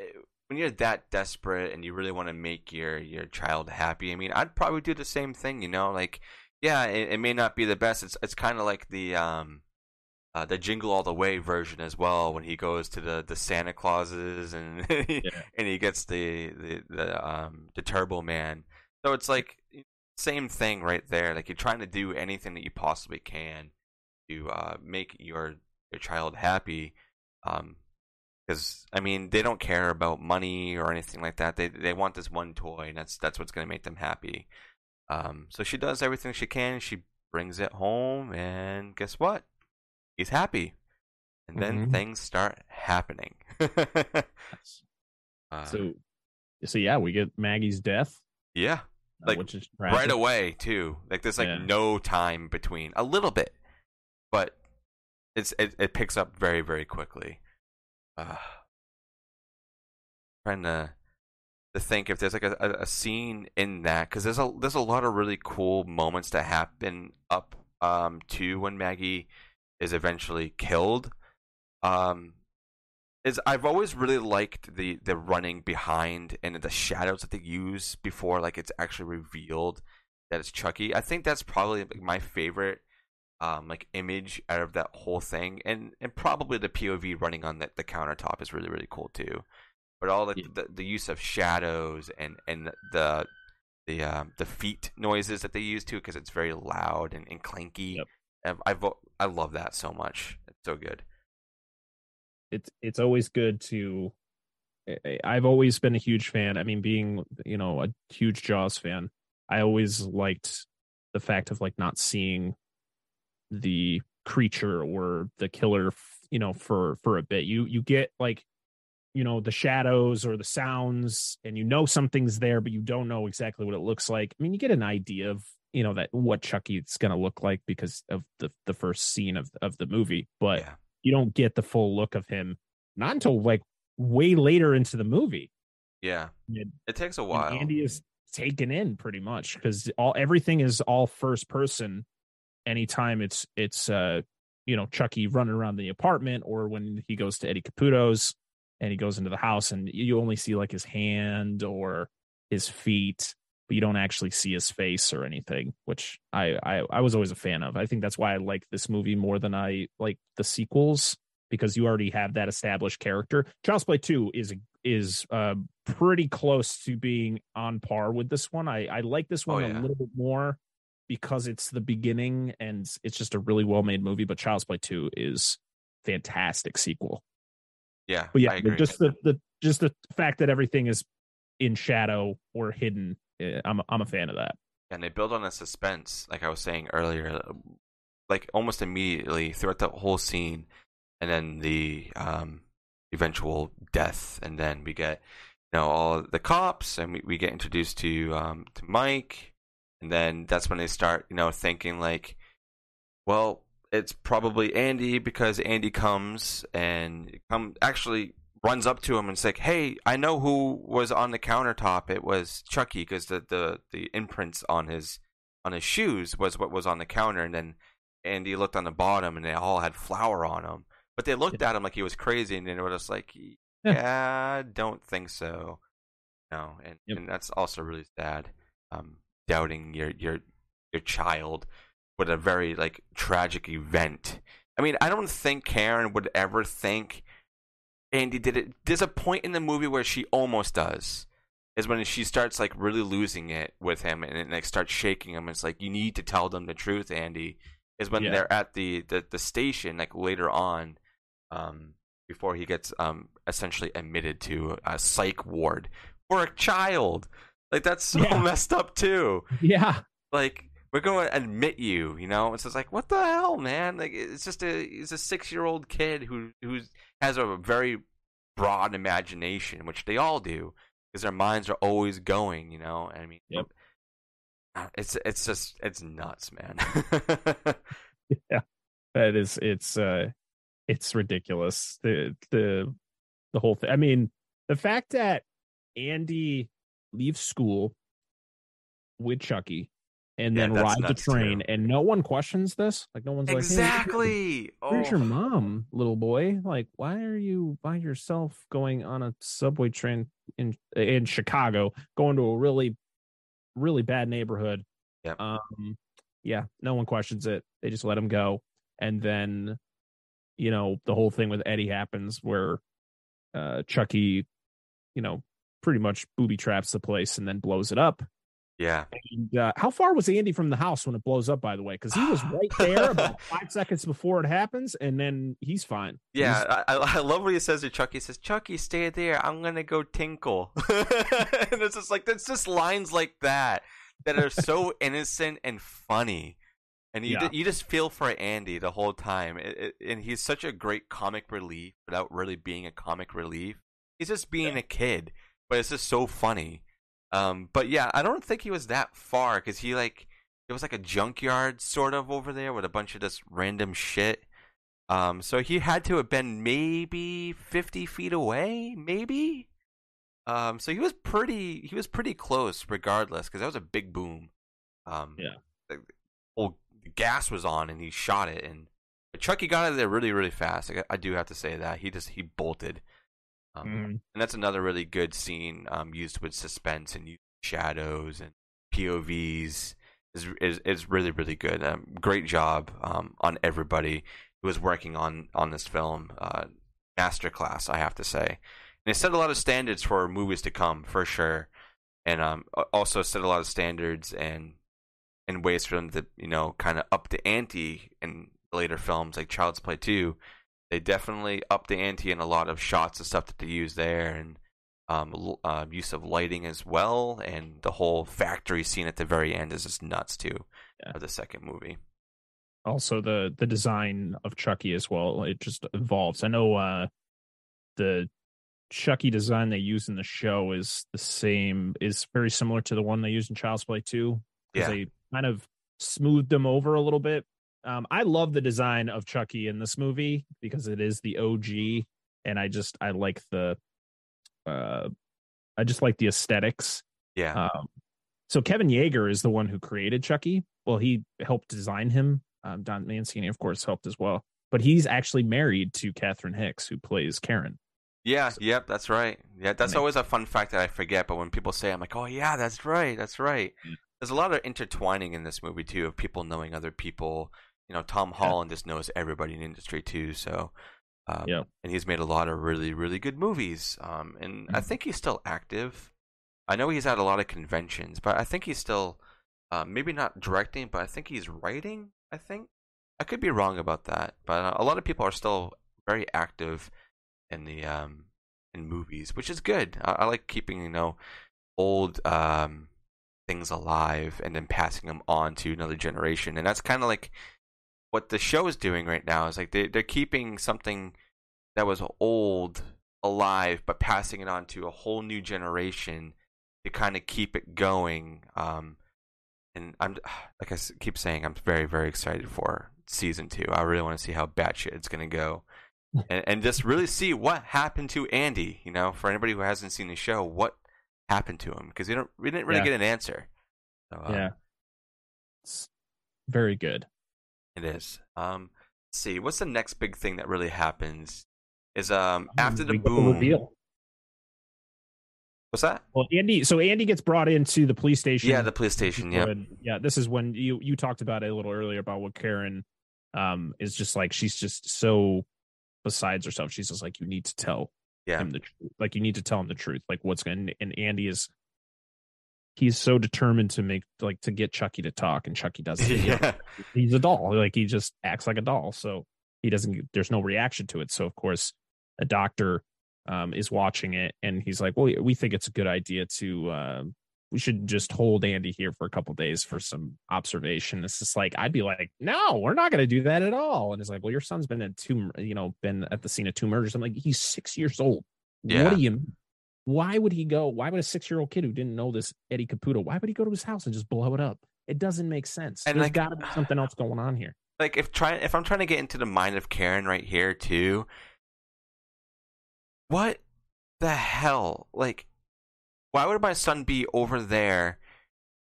when you're that desperate and you really want to make your your child happy, I mean, I'd probably do the same thing. You know, like yeah, it, it may not be the best. It's it's kind of like the um uh, the Jingle All the Way version as well when he goes to the, the Santa Clauses and and he gets the the the um the Turbo Man. So it's like same thing right there. Like you're trying to do anything that you possibly can to uh, make your your child happy. Um, because I mean they don't care about money or anything like that. They they want this one toy, and that's that's what's going to make them happy. Um, so she does everything she can. She brings it home, and guess what? He's happy, and then Mhm. things start happening. Uh, So, so yeah, we get Maggie's death, yeah, uh, Like, which is right away too. Like there's like Yeah. no time between. A little bit, but it's it, it picks up very very quickly. Uh, trying to to think if there's like a, a, scene in that because there's a there's a lot of really cool moments that happen up um to when Maggie is eventually killed. Um, is I've always really liked the the running behind and the shadows that they use before like it's actually revealed that it's Chucky. I think that's probably my favorite um like image out of that whole thing and and probably the POV running on the, the countertop is really really cool too. But all the, Yeah. the the use of shadows and and the the um the feet noises that they use too because it's very loud and, and clanky. Yep. I've, I've I love that so much. It's so good. it's it's always good to I- I've always been a huge fan. I mean, being you know a huge Jaws fan, I always liked the fact of like not seeing the creature or the killer, you know, for for a bit. You you get like you know the shadows or the sounds, and you know something's there, but you don't know exactly what it looks like. I mean, you get an idea of you know that what Chucky's going to look like because of the the first scene of of the movie, but yeah. you don't get the full look of him not until like way later into the movie. Yeah. And- It takes a and while. Andy is taken in pretty much because all everything is all first person. Anytime it's it's uh you know Chucky running around the apartment or when he goes to Eddie Caputo's and he goes into the house and you only see like his hand or his feet but you don't actually see his face or anything which I, I i was always a fan of. I think that's why i like this movie more than i like the sequels because you already have that established character. Child's play 2 is is uh pretty close to being on par with this one. I i like this Oh, one yeah. a little bit more because it's the beginning and it's just a really well made movie but child's play 2 is fantastic sequel yeah. but yeah, just the, the just the fact that everything is in shadow or hidden. eh, I'm I'm a fan of that. and they build on the suspense, like I was saying earlier, like almost immediately throughout the whole scene, and then the um, eventual death, and then we get you know all the cops, and we, we get introduced to um, to Mike, and then that's when they start you know thinking like, well, it's probably Andy because Andy comes and come actually runs up to him and says, "Hey, I know who was on the countertop. It was Chucky because the, the the imprints on his on his shoes was what was on the counter." And then Andy looked on the bottom, and they all had flour on them. But they looked at him like he was crazy, and they were just like, "Yeah, don't think so." No, and Yep. and that's also really sad. Um, doubting your your your child with a very like tragic event. I mean, I don't think Karen would ever think Andy did it. There's a point in the movie where she almost does. Is when she starts like really losing it with him and, and like starts shaking him. It's like you need to tell them the truth, Andy. Is when Yeah. they're at the, the the station like later on, um, before he gets um essentially admitted to a psych ward for a child. Like that's so Yeah. messed up too Yeah, like we're going to admit you you know it's just like what the hell man like it's just a it's a six year old kid who who's has a very broad imagination which they all do because their minds are always going you know i mean Yep. uh, it's it's just it's nuts man yeah, that is it's uh it's ridiculous. The the the whole thing. I mean, the fact that Andy leaves school with Chucky and Yeah, then rides a nuts, train too. and no one questions this. Like no one's like, "Hey, exactly Where's your Oh. mom, little boy? Like, why are you by yourself going on a subway train in in Chicago, going to a really, really bad neighborhood? Yeah. Um, yeah, no one questions it. They just let him go, and then, you know, the whole thing with Eddie happens where, uh, Chucky, you know, pretty much booby traps the place and then blows it up. yeah And, uh, how far was Andy from the house when it blows up? By the way, because he was right there about five seconds before it happens, and then he's fine. Yeah, He's- I, I love what he says to Chucky. He says, "Chucky, stay there. I'm gonna go tinkle." and it's just like it's just lines like that that are so innocent and funny, and you Yeah. ju- you just feel for Andy the whole time. It, it, and he's such a great comic relief without really being a comic relief. He's just being a kid, but it's just so funny. Um, but yeah, I don't think he was that far because he like it was like a junkyard sort of over there with a bunch of just random shit. Um, so he had to have been maybe fifty feet away, maybe. Um, so he was pretty he was pretty close, regardless, because that was a big boom. Um, Yeah. the whole gas was on, and he shot it, and but Chucky got out of there really, really fast. I, I do have to say that he just he bolted. Um, Mhm. and that's another really good scene um, used with suspense and shadows and POVs is is is really really good. Um, great job um, on everybody who was working on on this film. Uh, masterclass, I have to say. And it set a lot of standards for movies to come for sure, and um, also set a lot of standards and and ways for them to you know kind of up the ante in later films like Child's Play two they definitely upped the ante in a lot of shots and stuff that they use there, and um, uh, use of lighting as well, and the whole factory scene at the very end is just nuts too. Yeah. Of the second movie, also the the design of Chucky as well. It just evolves. I know uh the Chucky design they use in the show is the same, is very similar to the one they used in Child's Play 2. Because Yeah. they kind of smoothed them over a little bit. Um, I love the design of Chucky in this movie because it is the OG, and I just I like the uh I just like the aesthetics. yeah, Um, so Kevin Yagher is the one who created Chucky. Well, he helped design him. Um, Don Mancini, of course, helped as well. But he's actually married to Catherine Hicks, who plays Karen. yeah, yep, that's right. Yeah, that's always a fun fact that I forget. But when people say, I'm like, oh yeah, that's right, that's right. Yeah. There's a lot of intertwining in this movie too of people knowing other people. You know, Tom Holland just knows everybody in the industry too. So, um, Yeah. and he's made a lot of really, really good movies. Um, and I Mhm. think he's still active. I know he's at a lot of conventions, but I think he's still, uh, maybe not directing, but I think he's writing. I think I could be wrong about that, but uh, a lot of people are still very active in the um, in movies, which is good. I, I like keeping you know old um, things alive and then passing them on to another generation, and that's kind of like what the show is doing right now. Is like they they're keeping something that was old alive, but passing it on to a whole new generation to kind of keep it going. Um, and I'm like I keep saying, I'm very very excited for season two. I really want to see how batshit it's gonna go, and, and just really see what happened to Andy. You know, for anybody who hasn't seen the show, what happened to him? Because we don't we didn't really Yeah. get an answer. So, um, yeah, it's very good. It is. Um, see, what's the next big thing that really happens? Is um after the boom. reveal. What's that? Well, Andy. So Andy gets brought into the police station. Yeah, the police station. Yeah, yeah. This is when you you talked about it a little earlier about what Karen um is just like. She's just so besides herself. She's just like you need to tell yeah, him the truth. Like you need to tell him the truth. Like what's going. And Andy is he's so determined to make like to get Chucky to talk, and Chucky doesn't. yeah, he's a doll. Like he just acts like a doll. So he doesn't. There's no reaction to it. So of course, a doctor um, is watching it, and he's like, "Well, we think it's a good idea to. Uh, we should just hold Andy here for a couple days for some observation." It's just like I'd be like, "No, we're not going to do that at all." And it's like, "Well, your son's been at two, you know, been at the scene of two murders." I'm like, "He's six years old. Yeah. What do you?" Why would he go? Why would a six-year-old kid who didn't know this Eddie Caputo? Why would he go to his house and just blow it up? It doesn't make sense. And, There's like- got to be something else going on here. like if trying if I'm trying to get into the mind of Karen right here too. What the hell? Like, why would my son be over there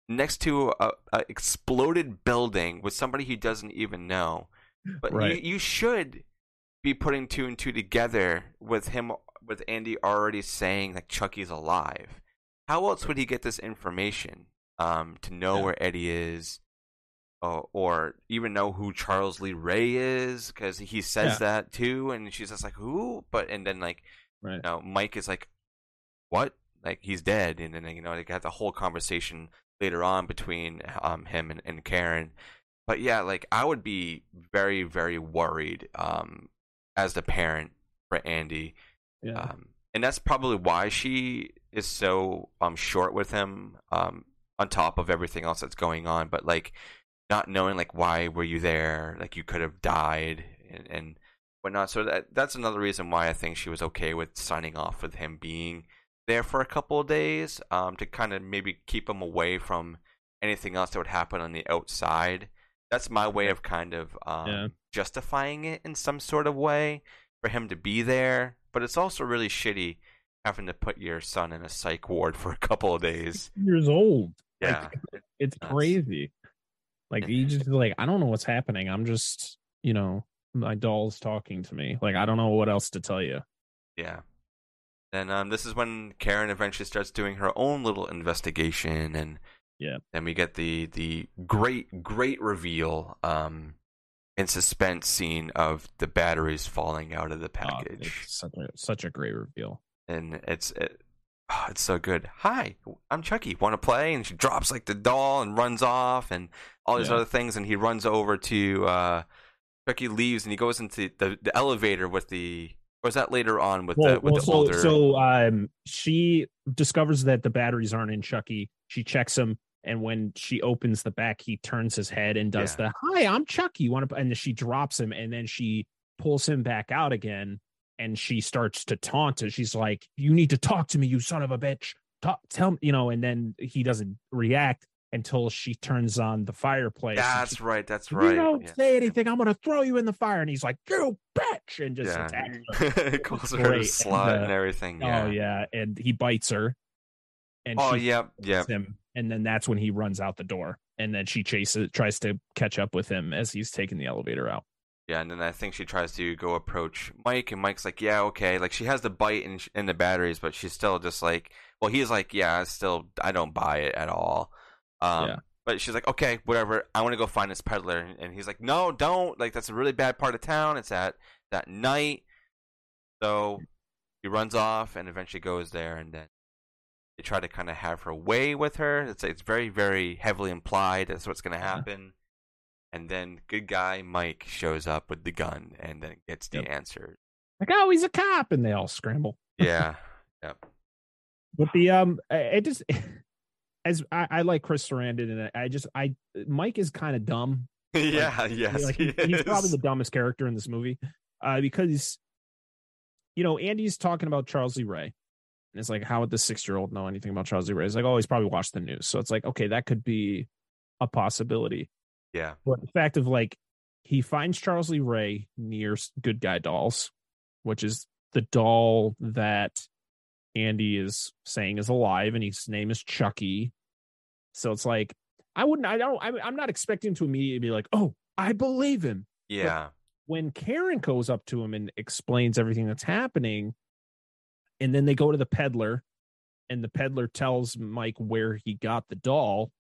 next to a, a exploded building with somebody he doesn't even know? But Right. you you should be putting two and two together with him with Andy already saying that Chucky's alive. How else would he get this information? Um, to know Yeah. where Eddie is, or, or even know who Charles Lee Ray is, because he says Yeah. that too, and she's just like, "Who?" But and then like, Right. you know, Mike is like, "What?" Like he's dead, and then you know they got the whole conversation later on between um him and, and Karen. But yeah, like I would be very very worried um as the parent for Andy. Yeah. Um, and that's probably why she is so um short with him um on top of everything else that's going on but like not knowing like why were you there? Like you could have died and, and whatnot. So that that's another reason why I think she was okay with signing off with him being there for a couple of days um to kind of maybe keep him away from anything else that would happen on the outside. That's my way of kind of um Yeah. justifying it in some sort of way for him to be there but it's also really shitty having to put your son in a psych ward for a couple of days. years old. Yeah. Like, it's crazy. Like you just like, I don't know what's happening. I'm just, you know, my doll's talking to me. Like I don't know what else to tell you. Yeah. And um, this is when Karen eventually starts doing her own little investigation, and Yeah. then we get the the great great reveal um, and suspense scene of the batteries falling out of the Oh, package, it's such a, such a great reveal. and it's it, oh, it's so good. Hi, I'm Chucky. Want to play? And she drops like the doll and runs off, and all these Yeah. other things. And he runs over to uh, Chucky leaves, and he goes into the, the elevator with the. Was that later on with Well, the with well, the so older? so um, she discovers that the batteries aren't in Chucky. She checks them, and when she opens the back, he turns his head and does Yeah. the "Hi, I'm Chucky." You want to? And then she drops him, and then she pulls him back out again, and she starts to taunt him. She's like, "You need to talk to me, you son of a bitch. Talk, tell me, you know." And then he doesn't react until she turns on the fireplace. That's she- right. That's right. You don't yeah. say anything. I'm gonna throw you in the fire. And he's like, "You bitch!" and just attacks her. Yeah. Calls her a slut and, uh, and everything. Yeah. Oh yeah, and he bites her. And Oh yep. Yep. him, and then that's when he runs out the door, and then she chases, tries to catch up with him as he's taking the elevator out. Yeah, and then I think she tries to go approach Mike, and Mike's like, "Yeah, okay." Like she has the bite in in the batteries, but she's still just like, well, he's like, "Yeah, I still, I don't buy it at all." Um, Yeah. But she's like, "Okay, whatever. I want to go find this peddler," and he's like, "No, don't. Like that's a really bad part of town. It's at that night." So he runs off and eventually goes there, and then they try to kind of have her way with her. It's it's very very heavily implied that's what's going to happen. And then good guy Mike shows up with the gun and then gets the Yep. answer. Like, oh, he's a cop, and they all scramble. Yeah. Yep. But the um, it just as I, I like Chris Sarandon, and I, just I Mike is kind of dumb. yeah. Yes. like he he- he's probably the dumbest character in this movie, uh, because you know Andy's talking about Charles Lee Ray, and it's like, how would the six year old know anything about Charles Lee Ray? It's like, oh, he's probably watched the news, so it's like, okay, that could be a possibility. Yeah. But the fact of like he finds Charles Lee Ray near Good Guy Dolls, which is the doll that Andy is saying is alive, and his name is Chucky. So it's like I wouldn't. I don't. I'm, I'm not expecting to immediately be like, oh, I believe him. Yeah. When Karen goes up to him and explains everything that's happening, and then they go to the peddler, and the peddler tells Mike where he got the doll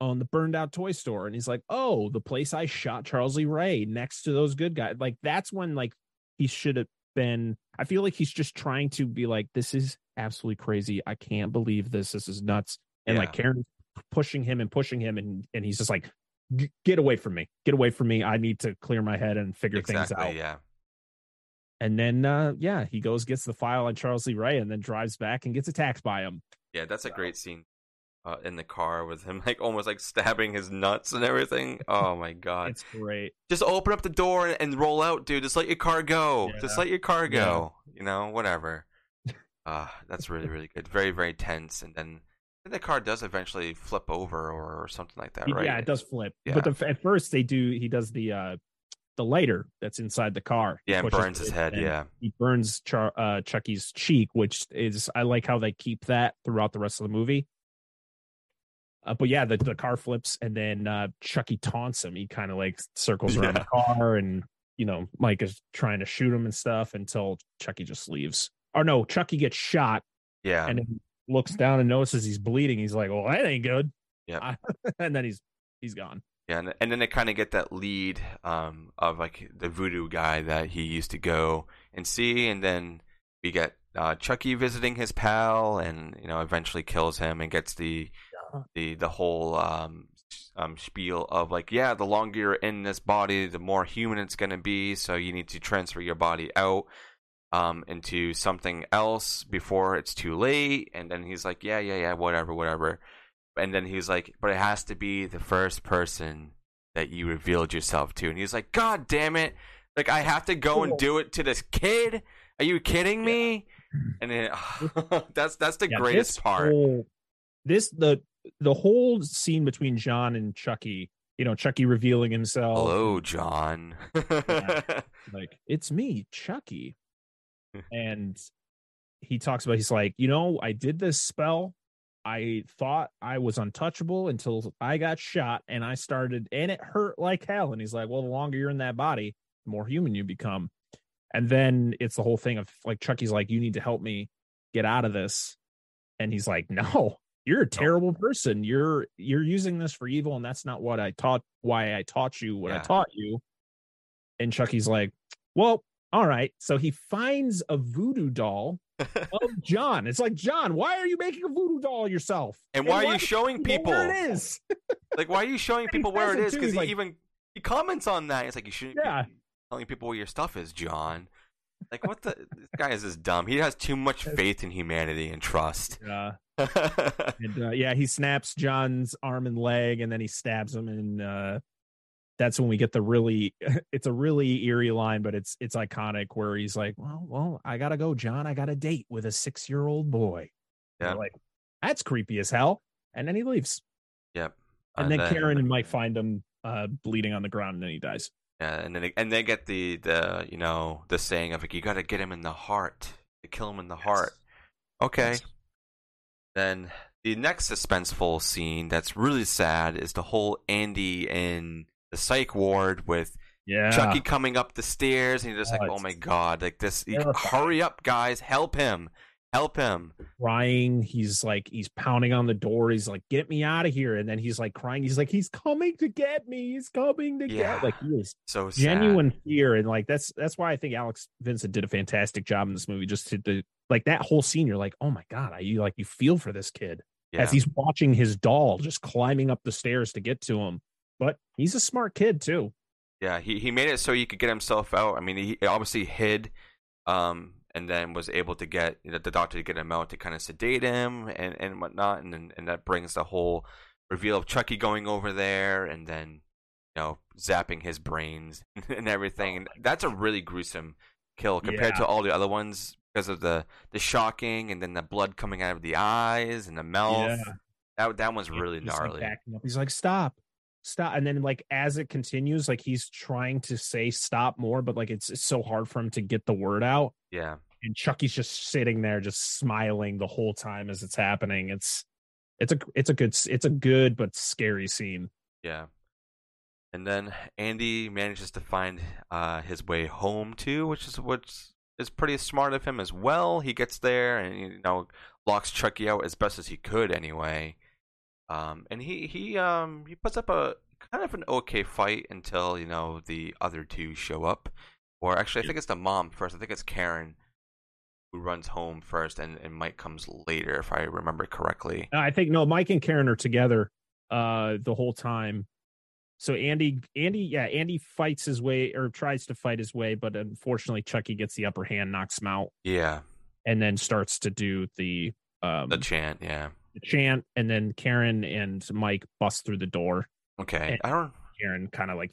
on the burned out toy store. And he's like oh the place i shot charles lee ray next to those good guys. Like that's when like he should have been i feel like he's just trying to be like this is absolutely crazy. I can't believe this. This is nuts. And like karen pushing him and pushing him and and he's just like get away from me. Get away from me. I need to clear my head and figure things out. Yeah. And then uh yeah he goes gets the file on charles lee ray and then drives back and gets attacked by him Yeah. That's a great scene. Uh, in the car with him, like almost like stabbing his nuts and everything. Oh my god! it's great Just open up the door and, and roll out, dude. Just let your car go. Yeah. Just let your car go. You know, whatever. Uh, that's really really good. Very very tense. And then then the car does eventually flip over or, or something like that, right? Yeah, it does flip. Yeah. But the, at first they do. He does the uh the lighter that's inside the car. Yeah, and burns his head. Yeah, he burns Char- uh, Chucky's cheek, which is I like how they keep that throughout the rest of the movie. Uh, but yeah, the, the car flips and then uh, Chucky taunts him. He kind of like circles around Yeah. the car, and you know Mike is trying to shoot him and stuff until Chucky just leaves. Or no, Chucky gets shot yeah, and then looks down and notices he's bleeding. He's like, "Well, that ain't good." Yeah, and then he's he's gone. Yeah. And, and then they kind of get that lead um, of like the voodoo guy that he used to go and see, and then we get uh, Chucky visiting his pal, and you know eventually kills him and gets the the the whole um, um, spiel of like, yeah, the longer you're in this body, the more human it's gonna be. So you need to transfer your body out um, into something else before it's too late. And then he's like, yeah, yeah, yeah, whatever, whatever. And then he's like, but it has to be the first person that you revealed yourself to. And he's like, God damn it! Like I have to go and do it to this kid. Are you kidding me? And then that's that's the Yeah, greatest part. whole- this the the whole scene between John and Chucky. You know, Chucky revealing himself. Hello, John. like it's me, Chucky. and he talks about he's like, you know, I did this spell. I thought I was untouchable until I got shot and I started and it hurt like hell. And he's like, Well, the longer you're in that body, the more human you become. And then it's the whole thing of like Chucky's like, You need to help me get out of this. And he's like, No, you're a terrible person. You're you're using this for evil, and that's not what I taught why I taught you what I taught you. And Chucky's like, Well, all right. So he finds a voodoo doll of John. It's like, John, why are you making a voodoo doll yourself? And why are you showing people? where it is? Like, why are you showing people where it is? Because he like- even he comments on that. It's like you shouldn't Yeah. be telling people where your stuff is, John. Like, what the? this guy is just dumb. He has too much faith in humanity and trust. Yeah. And uh, yeah, he snaps John's arm and leg, and then he stabs him, and uh, that's when we get the really. It's a really eerie line, but it's it's iconic where he's like, "Well, well, I gotta go, John. I got a date with a six year old boy." Yeah. like that's creepy as hell. And then he leaves, yep. and, then, Karen and Mike find him uh, bleeding on the ground, and then he dies. Yeah, and then and they get the the you know the saying of like you got to get him in the heart, to kill him in the heart. Okay. Yes. Then the next suspenseful scene that's really sad is the whole Andy in the psych ward with Yeah, Chucky coming up the stairs, and you're just like, Oh, oh my god, like this! terrifying. hurry up, guys, help him, help him! crying. He's like, he's pounding on the door. He's like, "Get me out of here!" And then he's like crying. He's like, "He's coming to get me. He's coming to Yeah. get." Like he is So sad. genuine fear, and like that's that's why I think Alex Vincent did a fantastic job in this movie. Just to, to like that whole scene, you're like, "Oh my god!" I you like you feel for this kid Yeah. as he's watching his doll just climbing up the stairs to get to him. But he's a smart kid too. Yeah, he, he made it so he could get himself out. I mean, he obviously hid um, and then was able to get you know, the doctor to get him out to kind of sedate him and and whatnot, and and that brings the whole reveal of Chucky going over there, and then you know zapping his brains and everything. And that's a really gruesome kill compared Yeah. to all the other ones because of the the shocking and then the blood coming out of the eyes and the mouth. Yeah. That that one's really He's, gnarly. up. He's like, stop, stop. And then like as it continues, like he's trying to say stop more, but like it's, it's so hard for him to get the word out. yeah. And Chucky's just sitting there, just smiling the whole time as it's happening. It's it's a it's a good it's a good but scary scene. Yeah. And then Andy manages to find uh, his way home too, which is which is pretty smart of him as well. He gets there and you know locks Chucky out as best as he could anyway. Um, and he he um he puts up a kind of an okay fight until you know the other two show up, or actually I think it's the mom first. I think it's Karen who runs home first, and and Mike comes later if I remember correctly. I think no, Mike and Karen are together uh the whole time. So Andy Andy yeah, Andy fights his way or tries to fight his way, but unfortunately Chucky gets the upper hand, knocks him out, Yeah, and then starts to do the um the chant. Yeah. Chant, and then Karen and Mike bust through the door. Okay. I don't. Karen kind of like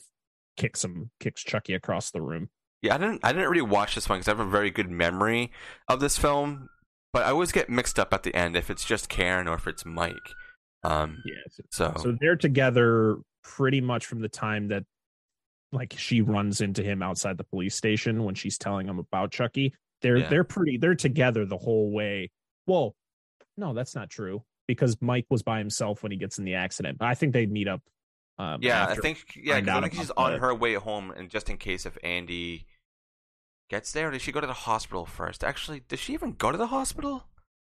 kicks him, kicks Chucky across the room. Yeah, I didn't. I didn't really watch this one because I have a very good memory of this film, but I always get mixed up at the end if it's just Karen or if it's Mike. Um. Yes. So. So they're together pretty much from the time that like she runs into him outside the police station when she's telling him about Chucky. They're Yeah. they're pretty they're together the whole way. Well, no, that's not true because Mike was by himself when he gets in the accident. I think they meet up. Um, yeah, I think. Yeah, I think she's on the- her way home, and just in case if Andy gets there, does she go to the hospital first? Actually, does she even go to the hospital?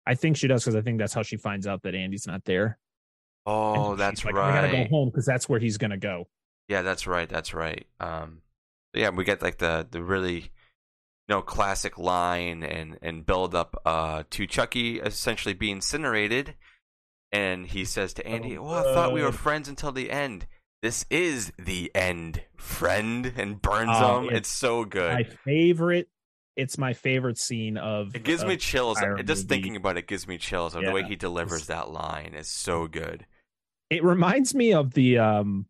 I think she does because I think that's how she finds out that Andy's not there. Oh, that's like, right. I gotta go home because that's where he's gonna go. Yeah, that's right. That's right. Um, yeah, we get like the the really, you know, classic line and and build up uh to Chucky essentially being incinerated, and he says to Andy, Oh, "Well, I thought we were friends until the end. This is the end, friend," and burns Oh, him. it's It's so good. My favorite. It's my favorite scene of. it gives me chills. entire Just movie. thinking about it gives me chills. Of the way he delivers that line is so good. it reminds me of the um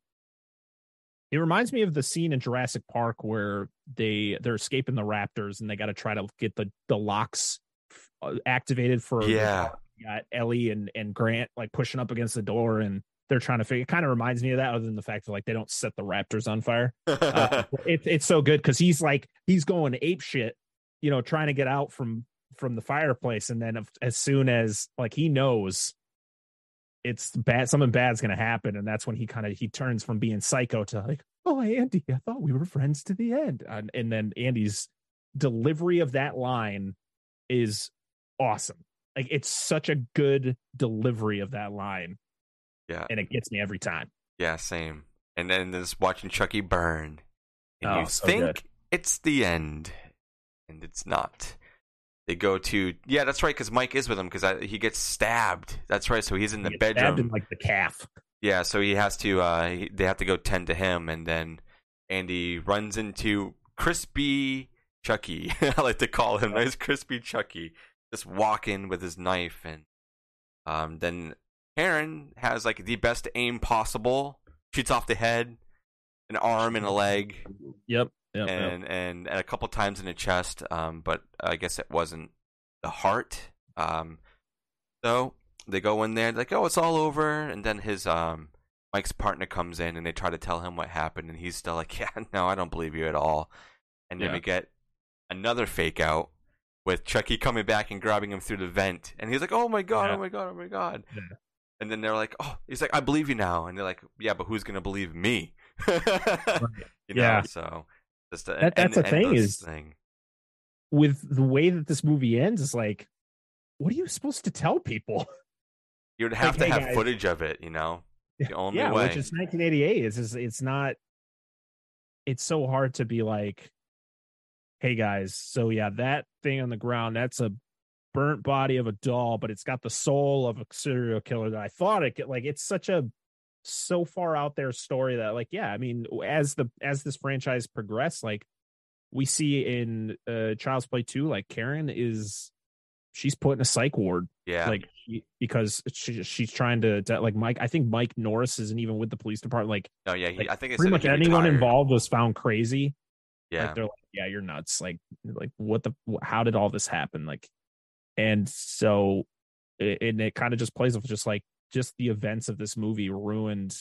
it reminds me of the scene in Jurassic Park where they they're escaping the raptors and they got to try to get the the locks uh, activated for Yeah. Got Ellie and and Grant like pushing up against the door and they're trying to figure it kind of reminds me of that other than the fact that like they don't set the raptors on fire. Uh, it's it's so good because he's like he's going ape shit you know trying to get out from from the fireplace and then if, as soon as like he knows it's bad something bad's gonna happen and that's when he kind of he turns from being psycho to like oh andy i thought we were friends to the end. And, and then andy's delivery of that line is awesome like it's such a good delivery of that line yeah, and it gets me every time Yeah, same. And then just watching Chucky burn. And Oh, you so think good. it's the end. And it's not. They go to yeah, that's right, because Mike is with him because he gets stabbed. That's right. So he's in the He stabbed bedroom. in like the calf Yeah, so he has to. Uh, he, they have to go tend to him, and then Andy runs into crispy Chucky. I like to call him nice crispy Chucky, just walking with his knife, and um, then Karen has like the best aim possible, shoots off the head, an arm, and a leg, yep yep, yep. and, and and a couple times in the chest. Um, but I guess it wasn't the heart. Um, so they go in there, like, oh, it's all over, and then his um Mike's partner comes in and they try to tell him what happened, and he's still like, yeah, no, I don't believe you at all. And then Yeah. we get another fake out with Chucky coming back and grabbing him through the vent, and he's like, oh my god, Yeah. oh my god, oh my god. Yeah. And then they're like, "Oh," he's like, "I believe you now," and they're like, "Yeah, but who's gonna believe me?" you know, Yeah. so just a, That- that's the thing is- thing. with the way that this movie ends is like what are you supposed to tell people You'd have like, to "Hey, have guys." footage of it, you know. The only yeah way. which is 1988 it's just, it's not it's so hard to be like hey guys so yeah that thing on the ground that's a burnt body of a doll but it's got the soul of a serial killer that i thought it could like it's such a so far out there story that like yeah i mean as the as this franchise progressed like we see in uh Child's Play 2 like Karen is she's put in a psych ward Yeah. like she- because she, she's trying to, to like Mike I think Mike Norris isn't even with the police department like oh yeah. He, like, I think it's pretty much anyone involved was found crazy Yeah. like they're like yeah you're nuts like like what the how did all this happen like and so it, and it kind of just plays off just like just the events of this movie ruined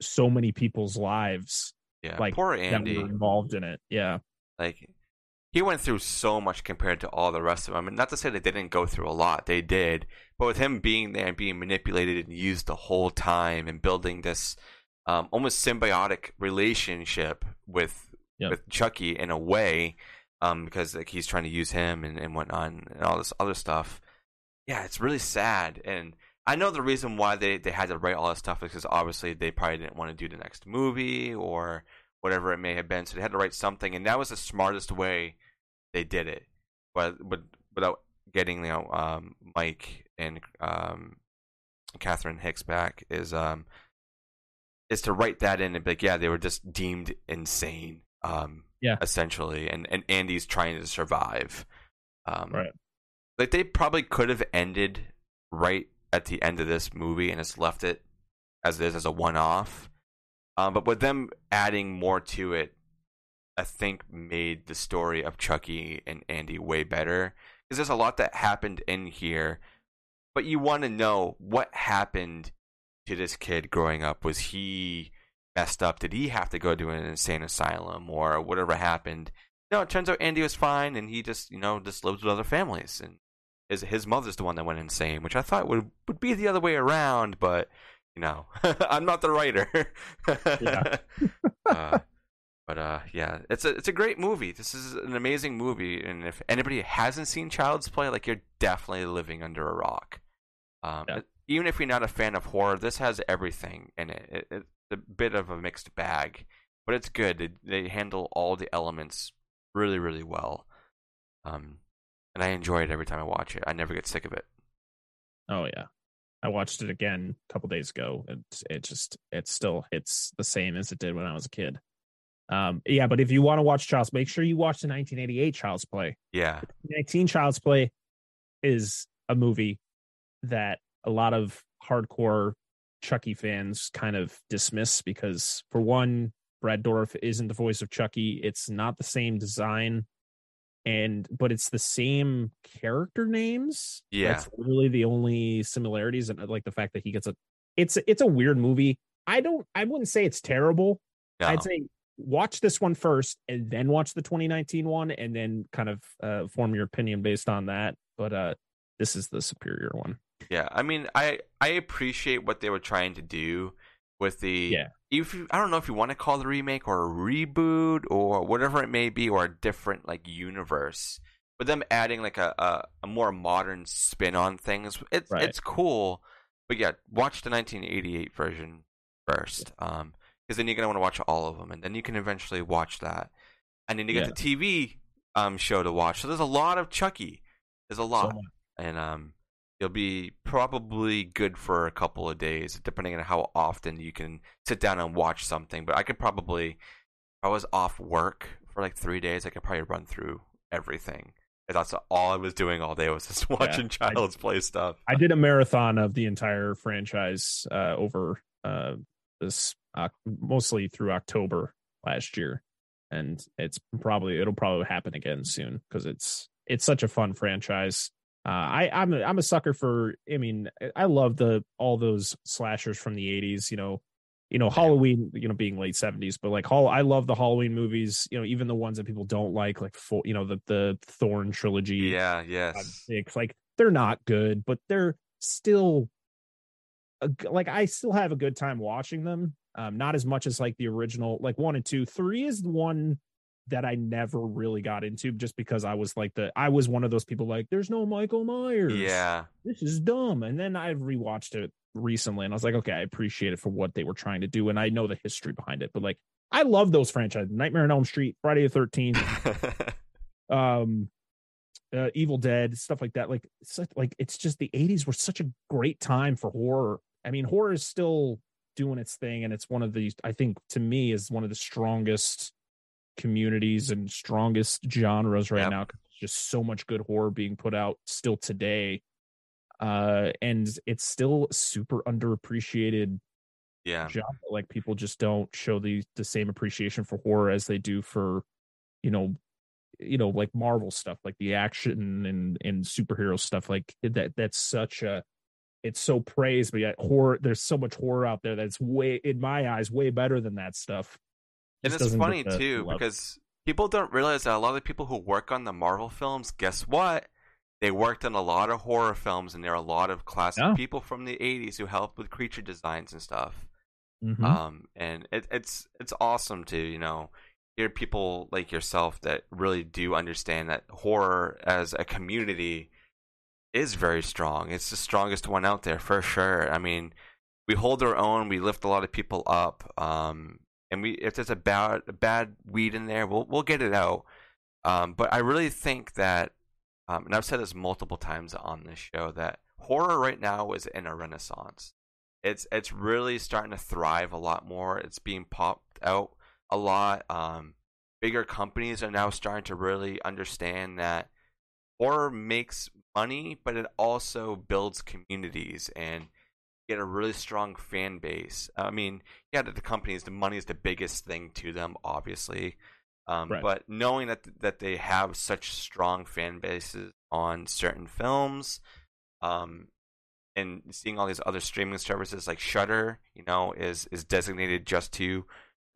so many people's lives yeah. like Poor Andy. involved in it yeah Like he went through so much compared to all the rest of them. And not to say that they didn't go through a lot, they did. But with him being there and being manipulated and used the whole time and building this um, almost symbiotic relationship with Yep. with Chucky in a way, um, because like he's trying to use him and, and whatnot and all this other stuff. Yeah, it's really sad. And I know the reason why they, they had to write all this stuff is because obviously they probably didn't want to do the next movie or whatever it may have been. So they had to write something, and that was the smartest way they did it, but but without getting you know um, Mike and um, Catherine Hicks back is um is to write that in and be like, yeah, they were just deemed insane, um, Yeah. essentially, and and Andy's trying to survive, um, Right. Like they probably could have ended right at the end of this movie and just left it as it is as a one off. Um, but with them adding more to it, I think made the story of Chucky and Andy way better because there's a lot that happened in here, but you want to know what happened to this kid growing up. Was he messed up? Did he have to go to an insane asylum or whatever happened? No, it turns out Andy was fine and he just you know just lives with other families and his his mother's the one that went insane, which I thought would would be the other way around, but you know I'm not the writer. Uh, but uh, yeah, it's a it's a great movie. This is an amazing movie, and if anybody hasn't seen Child's Play, like you're definitely living under a rock. Um, Yeah. Even if you're not a fan of horror, this has everything in it. it it's a bit of a mixed bag, but it's good. They, they handle all the elements really, really well. Um, and I enjoy it every time I watch it. I never get sick of it. oh yeah I watched it again a couple days ago and it just it still hits the same as it did when I was a kid um yeah but if you want to watch Child's make sure you watch the 1988 Child's Play Yeah, 19 Child's Play is a movie that a lot of hardcore Chucky fans kind of dismiss because, for one, Brad Dourif isn't the voice of Chucky. It's not the same design, and but it's the same character names. Yeah. that's literally the only similarities, and like the fact that he gets a. It's it's a weird movie. I don't. I wouldn't say it's terrible. no. I'd say watch this one first and then watch the 2019 one and then kind of uh, form your opinion based on that. But uh, this is the superior one. Yeah, I mean, I I appreciate what they were trying to do with the. Yeah. If you, I don't know if you want to call a remake or a reboot or whatever it may be or a different like universe, but them adding like a a, a more modern spin on things, it's Right. it's cool. But yeah, watch the 1988 version first, um, because then you're gonna want to watch all of them, and then you can eventually watch that, and then you get Yeah. the TV um show to watch. So there's a lot of Chucky. There's a lot much. and um, you'll be probably good for a couple of days, depending on how often you can sit down and watch something. But I could probably, if I was off work for like three days, I could probably run through everything. And that's all I was doing all day was just watching I- Child's Play stuff. I did a marathon of the entire franchise uh, over uh, this uh, mostly through October last year, and it's probably it'll probably happen again soon because it's it's such a fun franchise. Uh, I I'm a, I'm a sucker for. I mean, I love the all those slashers from the '80s. You know, you know Halloween. You know, being late '70s, but like Hall, I love the Halloween movies. You know, even the ones that people don't like, like for, You know, the the Thorn trilogy. Yeah, yes. six. Like they're not good, but they're still a like I still have a good time watching them. Um, not as much as like the original, like one and two. Three is the one that I never really got into just because I was like the I was one of those people like there's no Michael Myers. Yeah, This is dumb. And then I rewatched it recently and I was like, okay, I appreciate it for what they were trying to do. And I know the history behind it. But like I love those franchises. Nightmare on Elm Street, Friday the 13th, um uh, Evil Dead, stuff like that. Like, such, like it's just the '80s were such a great time for horror. I mean, horror is still doing its thing, and it's one of the I think to me is one of the strongest communities and strongest genres right Yep. now. Just so much good horror being put out still today, uh, and it's still super underappreciated Yeah. genre. Like people just don't show the the same appreciation for horror as they do for, you know, you know, like Marvel stuff, like the action and and superhero stuff. Like that that's such a it's so praised, but yet horror there's so much horror out there that's way in my eyes way better than that stuff. And it's funny too love. because people don't realize that a lot of the people who work on the Marvel films, guess what? They worked on a lot of horror films, and there are a lot of classic Yeah. people from the '80s who helped with creature designs and stuff. Mhm. Um, and it, it's it's awesome to you know hear people like yourself that really do understand that horror as a community is very strong. It's the strongest one out there for sure. I mean, we hold our own. We lift a lot of people up. Um, and we if there's a bad a bad weed in there, we'll we'll get it out. Um, but I really think that, um, and I've said this multiple times on this show that horror right now is in a renaissance. It's it's really starting to thrive a lot more. It's being popped out a lot. Um, bigger companies are now starting to really understand that horror makes money, but it also builds communities and a really strong fan base. I mean, yeah, the companies, the money is the biggest thing to them, obviously. Um, Right. But knowing that that they have such strong fan bases on certain films, um, and seeing all these other streaming services like Shudder, you know, is is designated just to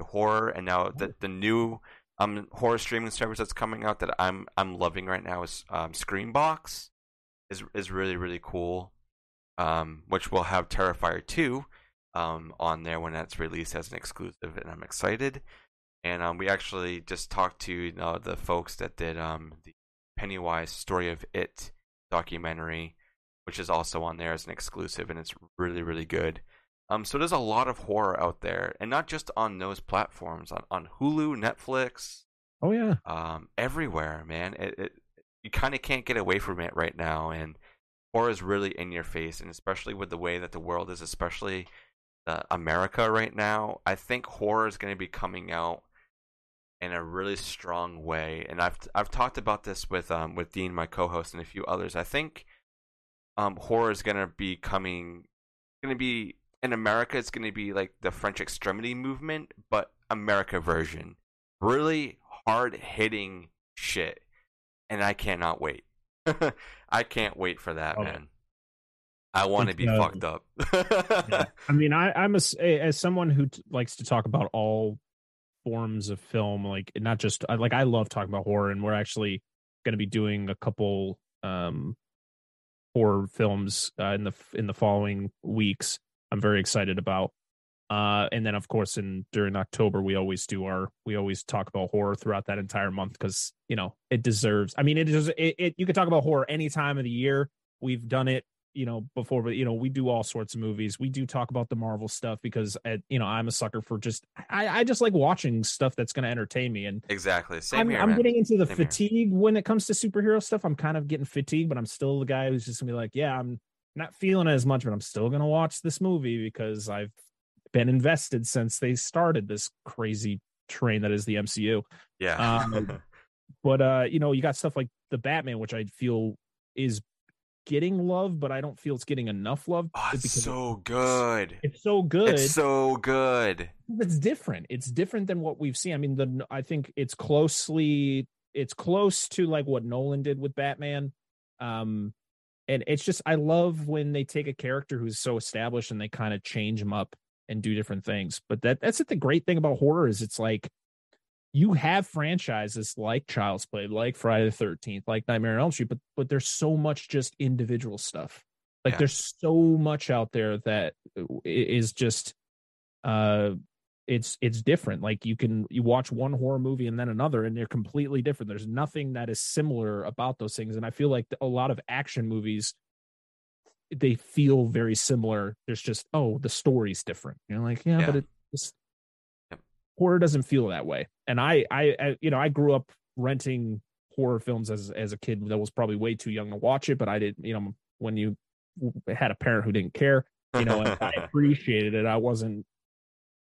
horror, and now the the new um horror streaming service that's coming out that I'm I'm loving right now is um, Screambox, is is really really cool, um, which will have Terrifier two, um, on there when that's released as an exclusive, and I'm excited. And um, we actually just talked to you know, the folks that did um the Pennywise Story of It documentary, which is also on there as an exclusive, and it's really really good. Um, so there's a lot of horror out there, and not just on those platforms, on on Hulu, Netflix, oh yeah. um, everywhere, man. It, it you kind of can't get away from it right now, and horror is really in your face, and especially with the way that the world is, especially uh, America right now. I think horror is going to be coming out in a really strong way, and I've I've talked about this with um with Dean, my co-host, and a few others. I think um horror is going to be coming, going to be in America. It's going to be like the French extremity movement, but America version. Really hard hitting shit, and I cannot wait. I can't wait for that, Oh, man. I want to be uh, fucked up. Yeah. I mean, I, I'm a, as someone who t- likes to talk about all forms of film, like not just like I love talking about horror, and we're actually going to be doing a couple um horror films uh, in the in the following weeks. I'm very excited about. Uh, and then of course, in during October, we always do our we always talk about horror throughout that entire month because you know it deserves. I mean, it is it, it. You can talk about horror any time of the year. We've done it you know before but you know we do all sorts of movies we do talk about the marvel stuff because uh, you know i'm a sucker for just i i just like watching stuff that's going to entertain me and exactly. Same i'm, here, I'm getting into the Same here. fatigue when it comes to superhero stuff i'm kind of getting fatigued but i'm still the guy who's just gonna be like yeah i'm not feeling it as much but i'm still gonna watch this movie because i've been invested since they started this crazy train that is the mcu Yeah. um, but uh you know you got stuff like the batman which i feel is getting love but i don't feel it's getting enough love oh, it's so good. it's so good It's so good. it's different it's different than what we've seen i mean the i think it's closely it's close to like what nolan did with batman um and it's just i love when they take a character who's so established and they kind of change him up and do different things but that that's the great thing about horror is it's like you have franchises like Child's Play, like Friday the Thirteenth, like Nightmare on Elm Street, but but there's so much just individual stuff. Like Yeah. there's so much out there that i- just uh it's it's different like you can you watch one horror movie and then another and they're completely different there's nothing that is similar about those things and i feel like a lot of action movies they feel very similar there's just oh the story's different you're like yeah, Yeah. but it just Yep. horror doesn't feel that way and I, I i you know i grew up renting horror films as as a kid that was probably way too young to watch it but i didn't you know when you had a parent who didn't care you know and i appreciated it i wasn't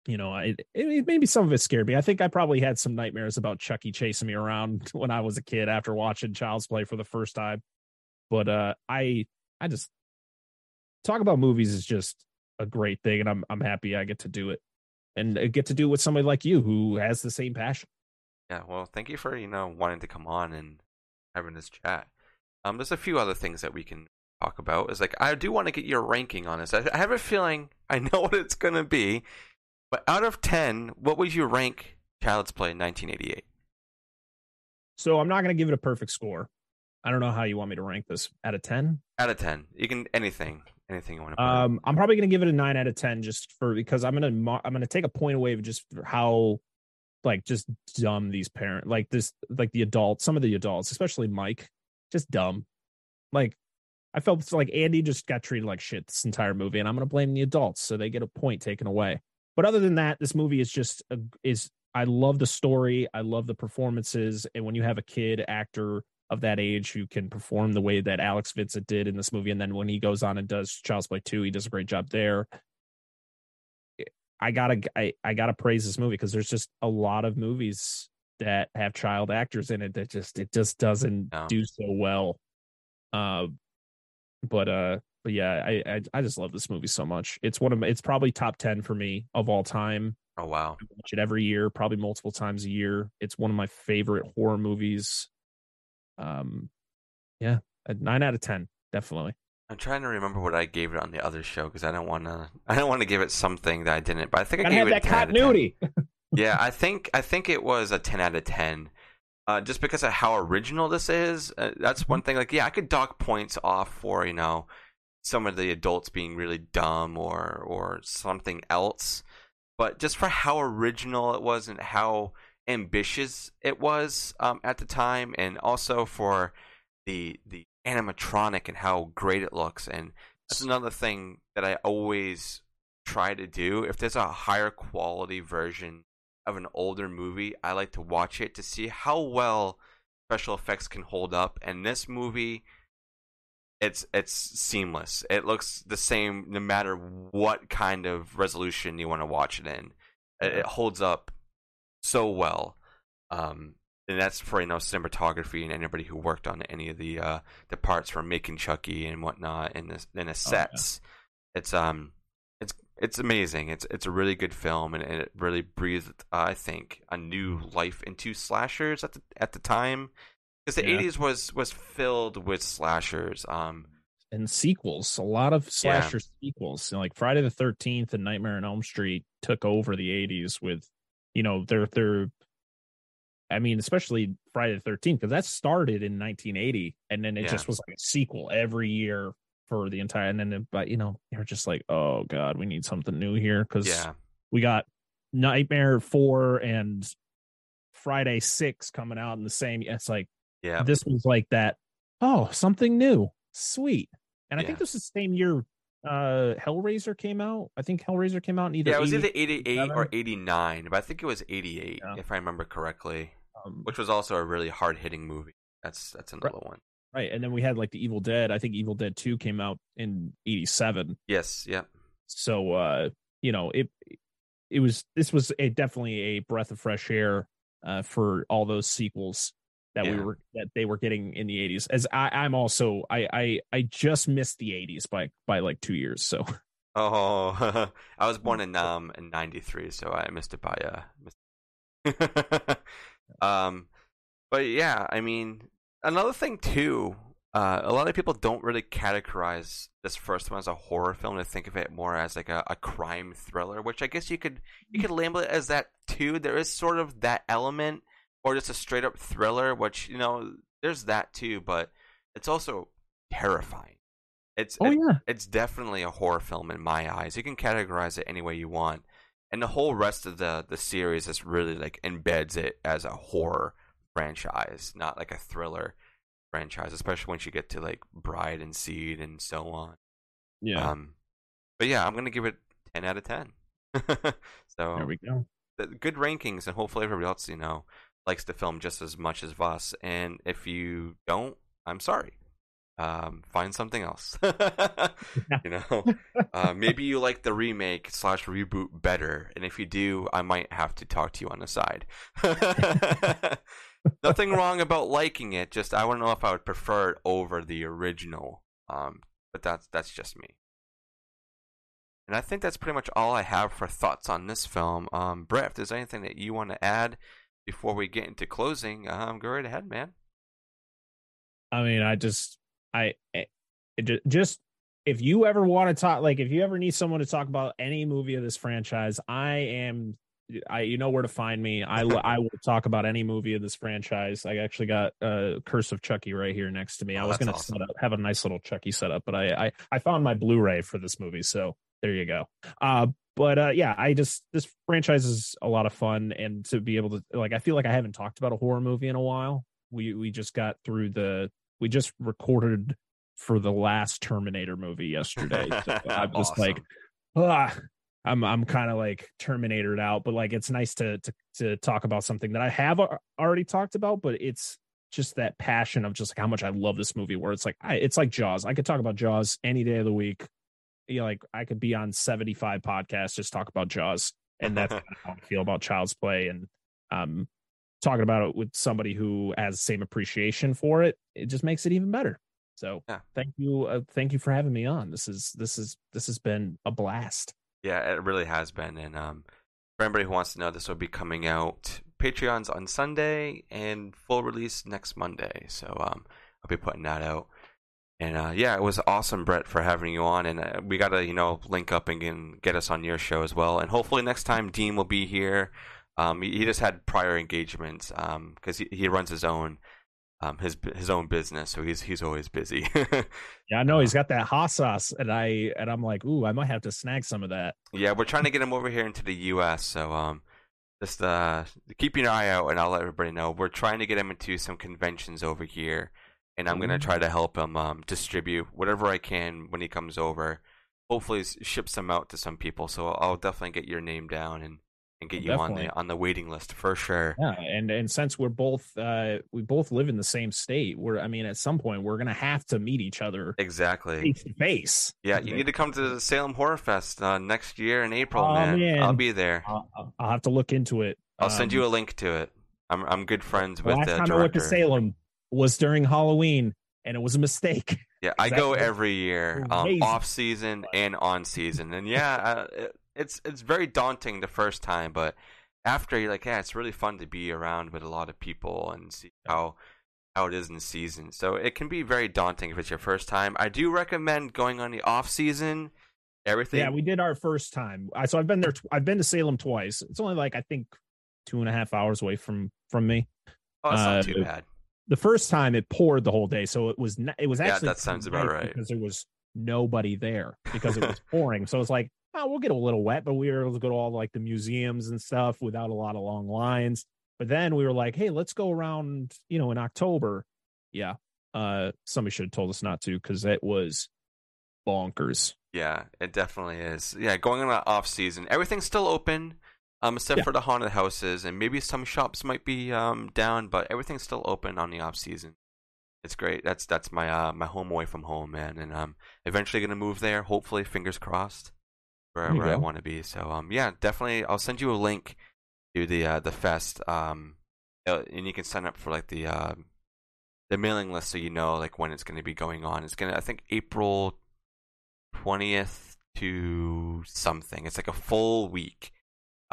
you know, I it, maybe some of it scared me. I think I probably had some nightmares about Chucky chasing me around when I was a kid after watching Child's Play for the first time. But uh I I just talk about movies is just a great thing and I'm I'm happy I get to do it. And I get to do it with somebody like you who has the same passion. Yeah, well, thank you for, you know, wanting to come on and having this chat. Um there's a few other things that we can talk about. Is like I do want to get your ranking on this. I, I have a feeling I know what it's going to be. But out of 10, what would you rank Child's Play in 1988? So I'm not going to give it a perfect score. I don't know how you want me to rank this. Out of 10? Out of 10. You can anything. Anything you want to. Um I'm probably going to give it a 9 out of 10 just for because I'm going to I'm going to take a point away of just how like just dumb these parents like this like the adults some of the adults especially Mike just dumb. Like I felt like Andy just got treated like shit this entire movie and I'm going to blame the adults so they get a point taken away. But other than that, this movie is just a, is I love the story, I love the performances, and when you have a kid actor of that age who can perform the way that Alex Vincent did in this movie, and then when he goes on and does Child's Play two, he does a great job there. I gotta I, I gotta praise this movie because there's just a lot of movies that have child actors in it that just it just doesn't No. do so well. Uh, but uh, but yeah, I, I I just love this movie so much. It's one of my, it's probably top ten for me of all time. oh wow. I watch it every year, probably multiple times a year. It's one of my favorite horror movies. Um, yeah, a nine out of ten, definitely. I'm trying to remember what I gave it on the other show because I don't want to. I don't want to give it something that I didn't. But I think I Gotta gave it that a 10 out of 10. continuity. yeah, I think I think it was a ten out of ten, uh, just because of how original this is. Uh, that's one thing. Like, yeah, I could dock points off for you know some of the adults being really dumb or or something else, but just for how original it was and how ambitious it was um, at the time, and also for the the animatronic and how great it looks, and that's another thing that I always try to do. If there's a higher quality version of an older movie, I like to watch it to see how well special effects can hold up. And this movie, it's it's seamless. It looks the same no matter what kind of resolution you want to watch it in. It, it holds up so well. Um, and that's for you know cinematography and anybody who worked on any of the uh, the parts for making Chucky and whatnot in the in the sets. It's um it's it's amazing. It's it's a really good film and, and it really breathed uh, I think a new life into slashers at the at the time because the Yeah. 80s was was filled with slashers. Um and sequels. A lot of Yeah. sequels, like Friday the Thirteenth and Nightmare on Elm Street, took over the '80s with, you know, they're they're I mean, especially Friday the Thirteenth, because that started in 1980, and then it Yeah. just was like a sequel every year for the entire. And then, it- but you know, they're just like, oh god, we need something new here because yeah. we got Nightmare Four and Friday Six coming out in the same. It's like Yeah. this was like that oh something new sweet and i Yeah. think this is the same year uh hellraiser came out i think hellraiser came out in either Yeah, it was 80 either 88 or 89, but I think it was 88 Yeah. if I remember correctly, um, which was also a really hard-hitting movie. That's that's another one. right and then we had like the evil dead i think evil dead 2 came out in 87 Yes, yeah. so uh you know it it was this was a definitely a breath of fresh air uh for all those sequels that we were that they were getting in the 80s as i i'm also i i i just missed the 80s by by like two years so Oh, I was born in um in '93, so I missed it by uh. Missed... um, but yeah, I mean, another thing too. Uh, a lot of people don't really categorize this first one as a horror film. They think of it more as like a, a crime thriller, which I guess you could you could label it as that too. There is sort of that element, or just a straight up thriller, which you know there's that too, but it's also terrifying. It's oh it- yeah it's definitely a horror film in my eyes. You can categorize it any way you want, and the whole rest of the the series is really like embeds it as a horror franchise, not like a thriller franchise. Especially once you get to like Bride and Seed and so on. yeah Um, but yeah, I'm gonna give it ten out of ten. so there we go the- good rankings, and hopefully everybody else you know likes the film just as much as Voss, And if you don't, I'm sorry. um, find something else. you know, uh, maybe you like the remake slash reboot better, and if you do, I might have to talk to you on the side. Nothing wrong about liking it. Just I want to know if I would prefer it over the original. Um, but that's that's just me. And I think that's pretty much all I have for thoughts on this film. Um, Brett, if there's anything that you want to add before we get into closing, um, go right ahead, man. I mean, I just, I, it, just if you ever want to talk, like if you ever need someone to talk about any movie of this franchise, I am. I you know where to find me. I I will talk about any movie of this franchise. I actually got uh, Curse of Chucky right here next to me. Oh, I was gonna awesome. have a nice little Chucky setup, but I, I I found my Blu-ray for this movie, so there you go. Uh, but uh, yeah, I just this franchise is a lot of fun, and to be able to like, I feel like I haven't talked about a horror movie in a while. We we just got through the we just recorded for the last Terminator movie yesterday. So I'm just Awesome. like, ah, I'm I'm kind of like Terminated out, but like it's nice to to to talk about something that I have already talked about, but it's just that passion of just like how much I love this movie. Where it's like I, it's like Jaws. I could talk about Jaws any day of the week. You know, like I could be on 75 podcasts just talk about Jaws, and that's how I feel about Child's Play. And um, talking about it with somebody who has the same appreciation for it, it just makes it even better. So Yeah. thank you, uh, thank you for having me on. This is this is this has been a blast. Yeah, it really has been. And um, for anybody who wants to know, this will be coming out Patreon's on Sunday and full release next Monday. So um, I'll be putting that out. And uh, yeah, it was awesome, Brett, for having you on. And uh, we got to, you know, link up and get, get us on your show as well. And hopefully next time Dean will be here. Um, he, he just had prior engagements because he, he runs his own um, his his own business, so he's he's always busy. Yeah, I know he's got that hot sauce, and I and I'm like, ooh, I might have to snag some of that. Yeah, we're trying to get him over here into the U.S. So um, just uh, keep your eye out, and I'll let everybody know. We're trying to get him into some conventions over here, and I'm gonna try to help him um, distribute whatever I can when he comes over. Hopefully, ship some out to some people. So I'll definitely get your name down and, and get you on the on the waiting list for sure. Yeah, and and since we're both uh we both live in the same state, we're I mean, at some point we're gonna have to meet each other Exactly. face to face. Yeah, you need to come to the Salem Horror Fest uh, next year in April, Oh, man. man. I'll be there. I'll, I'll- have to look into it. I'll send Um, you a link to it. I'm I'm good friends the with last the time I went to. Salem was during Halloween, and it was a mistake. Yeah, I go every year, um, off season and on season, and yeah, it, it's it's very daunting the first time, but after you're like, yeah, it's really fun to be around with a lot of people and see how how it is in the season. So it can be very daunting if it's your first time. I do recommend going on the off season. Everything, Yeah, we did our first time. I so I've been there. Tw- I've been to Salem twice. It's only like I think two and a half hours away from from me. oh, not uh, too bad. The first time it poured the whole day, so it was n- it was Yeah, actually that sounds about right. because there was nobody there because it was pouring. So it's like, oh, we'll get a little wet, but we were able to go to all like the museums and stuff without a lot of long lines. But then we were like, hey, let's go around, you know, in October. Yeah, uh, somebody should have told us not to because it was bonkers. Yeah, it definitely is. Yeah, going on off season, everything's still open, um, except Yeah. for the haunted houses, and maybe some shops might be um down, but everything's still open on the off season. It's great. That's that's my uh my home away from home, man, and I'm eventually gonna move there. Hopefully, fingers crossed, wherever I want to be. So um yeah, definitely. I'll send you a link to the uh, the fest um uh, and you can sign up for like the uh, the mailing list so you know like when it's going to be going on. It's gonna I think April twentieth to something. It's like a full week.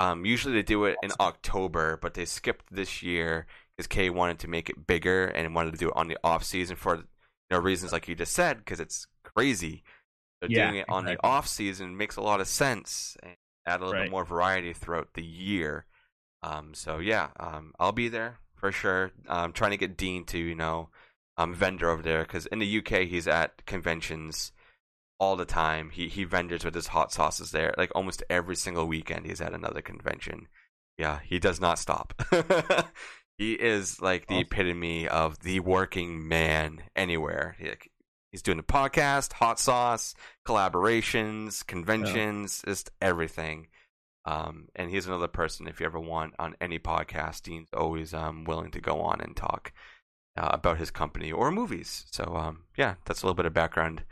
Um, usually they do it in October, but they skipped this year because Kay wanted to make it bigger and wanted to do it on the off season for you know reasons like you just said because it's crazy. So Yeah, doing it on the off season makes a lot of sense and add a little Right. bit more variety throughout the year. Um, so yeah, um, I'll be there for sure. I'm trying to get Dean to you know um vendor over there because in the UK he's at conventions all the time. He he vendors with his hot sauces there. Like almost every single weekend he's at another convention. Yeah, he does not stop. he is like the Awesome. epitome of the working man anywhere. He, like, he's doing a podcast, hot sauce, collaborations, conventions, just everything. Um, and he's another person. If you ever want on any podcast, Dean's always um willing to go on and talk. uh, about his company or movies. So um, yeah, that's a little bit of background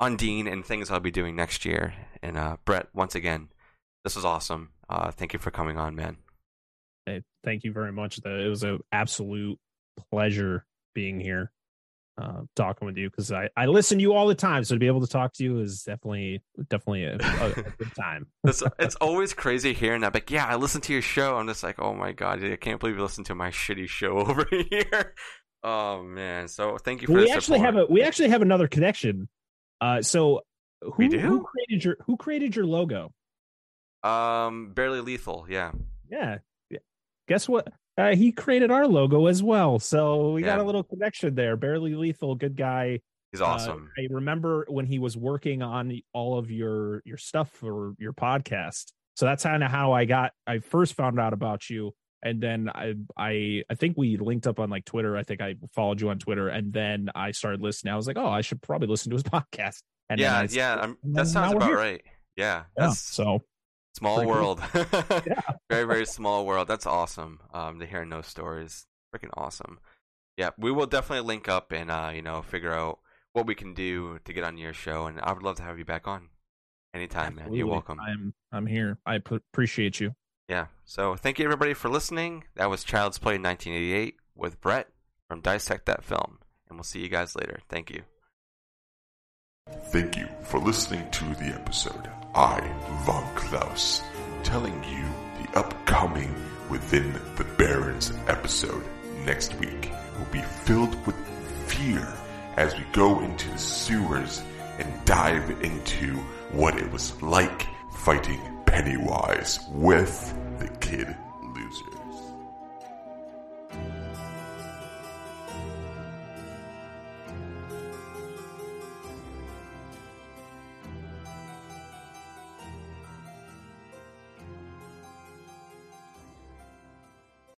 on Dean and things I'll be doing next year. And uh, Brett, once again, this was awesome. Uh, thank you for coming on, man. Hey, thank you very much. It was an absolute pleasure being here, uh, talking with you because I, I listen to you all the time. So to be able to talk to you is definitely definitely a, a, a good time. it's, it's always crazy hearing that. Like, yeah, I listen to your show. I'm just like, oh my god, I can't believe you listen to my shitty show over here. Oh man, so thank you for. we actually have a we actually have another connection. Uh, so who, who created your who created your logo? um barely lethal. Yeah, Yeah, yeah. guess what? Uh, he created our logo as well. So we got a little connection there. Barely lethal, good guy. he's Uh, awesome. I remember when he was working on all of your your stuff for your podcast. So that's kind of how I got. I first found out about you, and then I I I think we linked up on like Twitter. I think I followed you on Twitter, and then I started listening. I was like, oh, I should probably listen to his podcast. And yeah, I- yeah, I'm, that sounds about right. Yeah, Yeah, so small pretty cool. world. Yeah. very very small world. That's awesome. Um, to hear no stories, freaking awesome. Yeah, we will definitely link up and uh, you know, figure out what we can do to get on your show, and I would love to have you back on anytime, man. You're welcome. I'm I'm here. I p- appreciate you. Yeah. So thank you everybody for listening. That was Child's Play 1988 with Brett from Dissect That Film, and we'll see you guys later. Thank you. Thank you for listening to the episode. I, Von Klaus, telling you the upcoming Within the Barrens episode next week will be filled with fear as we go into the sewers and dive into what it was like fighting Pennywise with the Kid.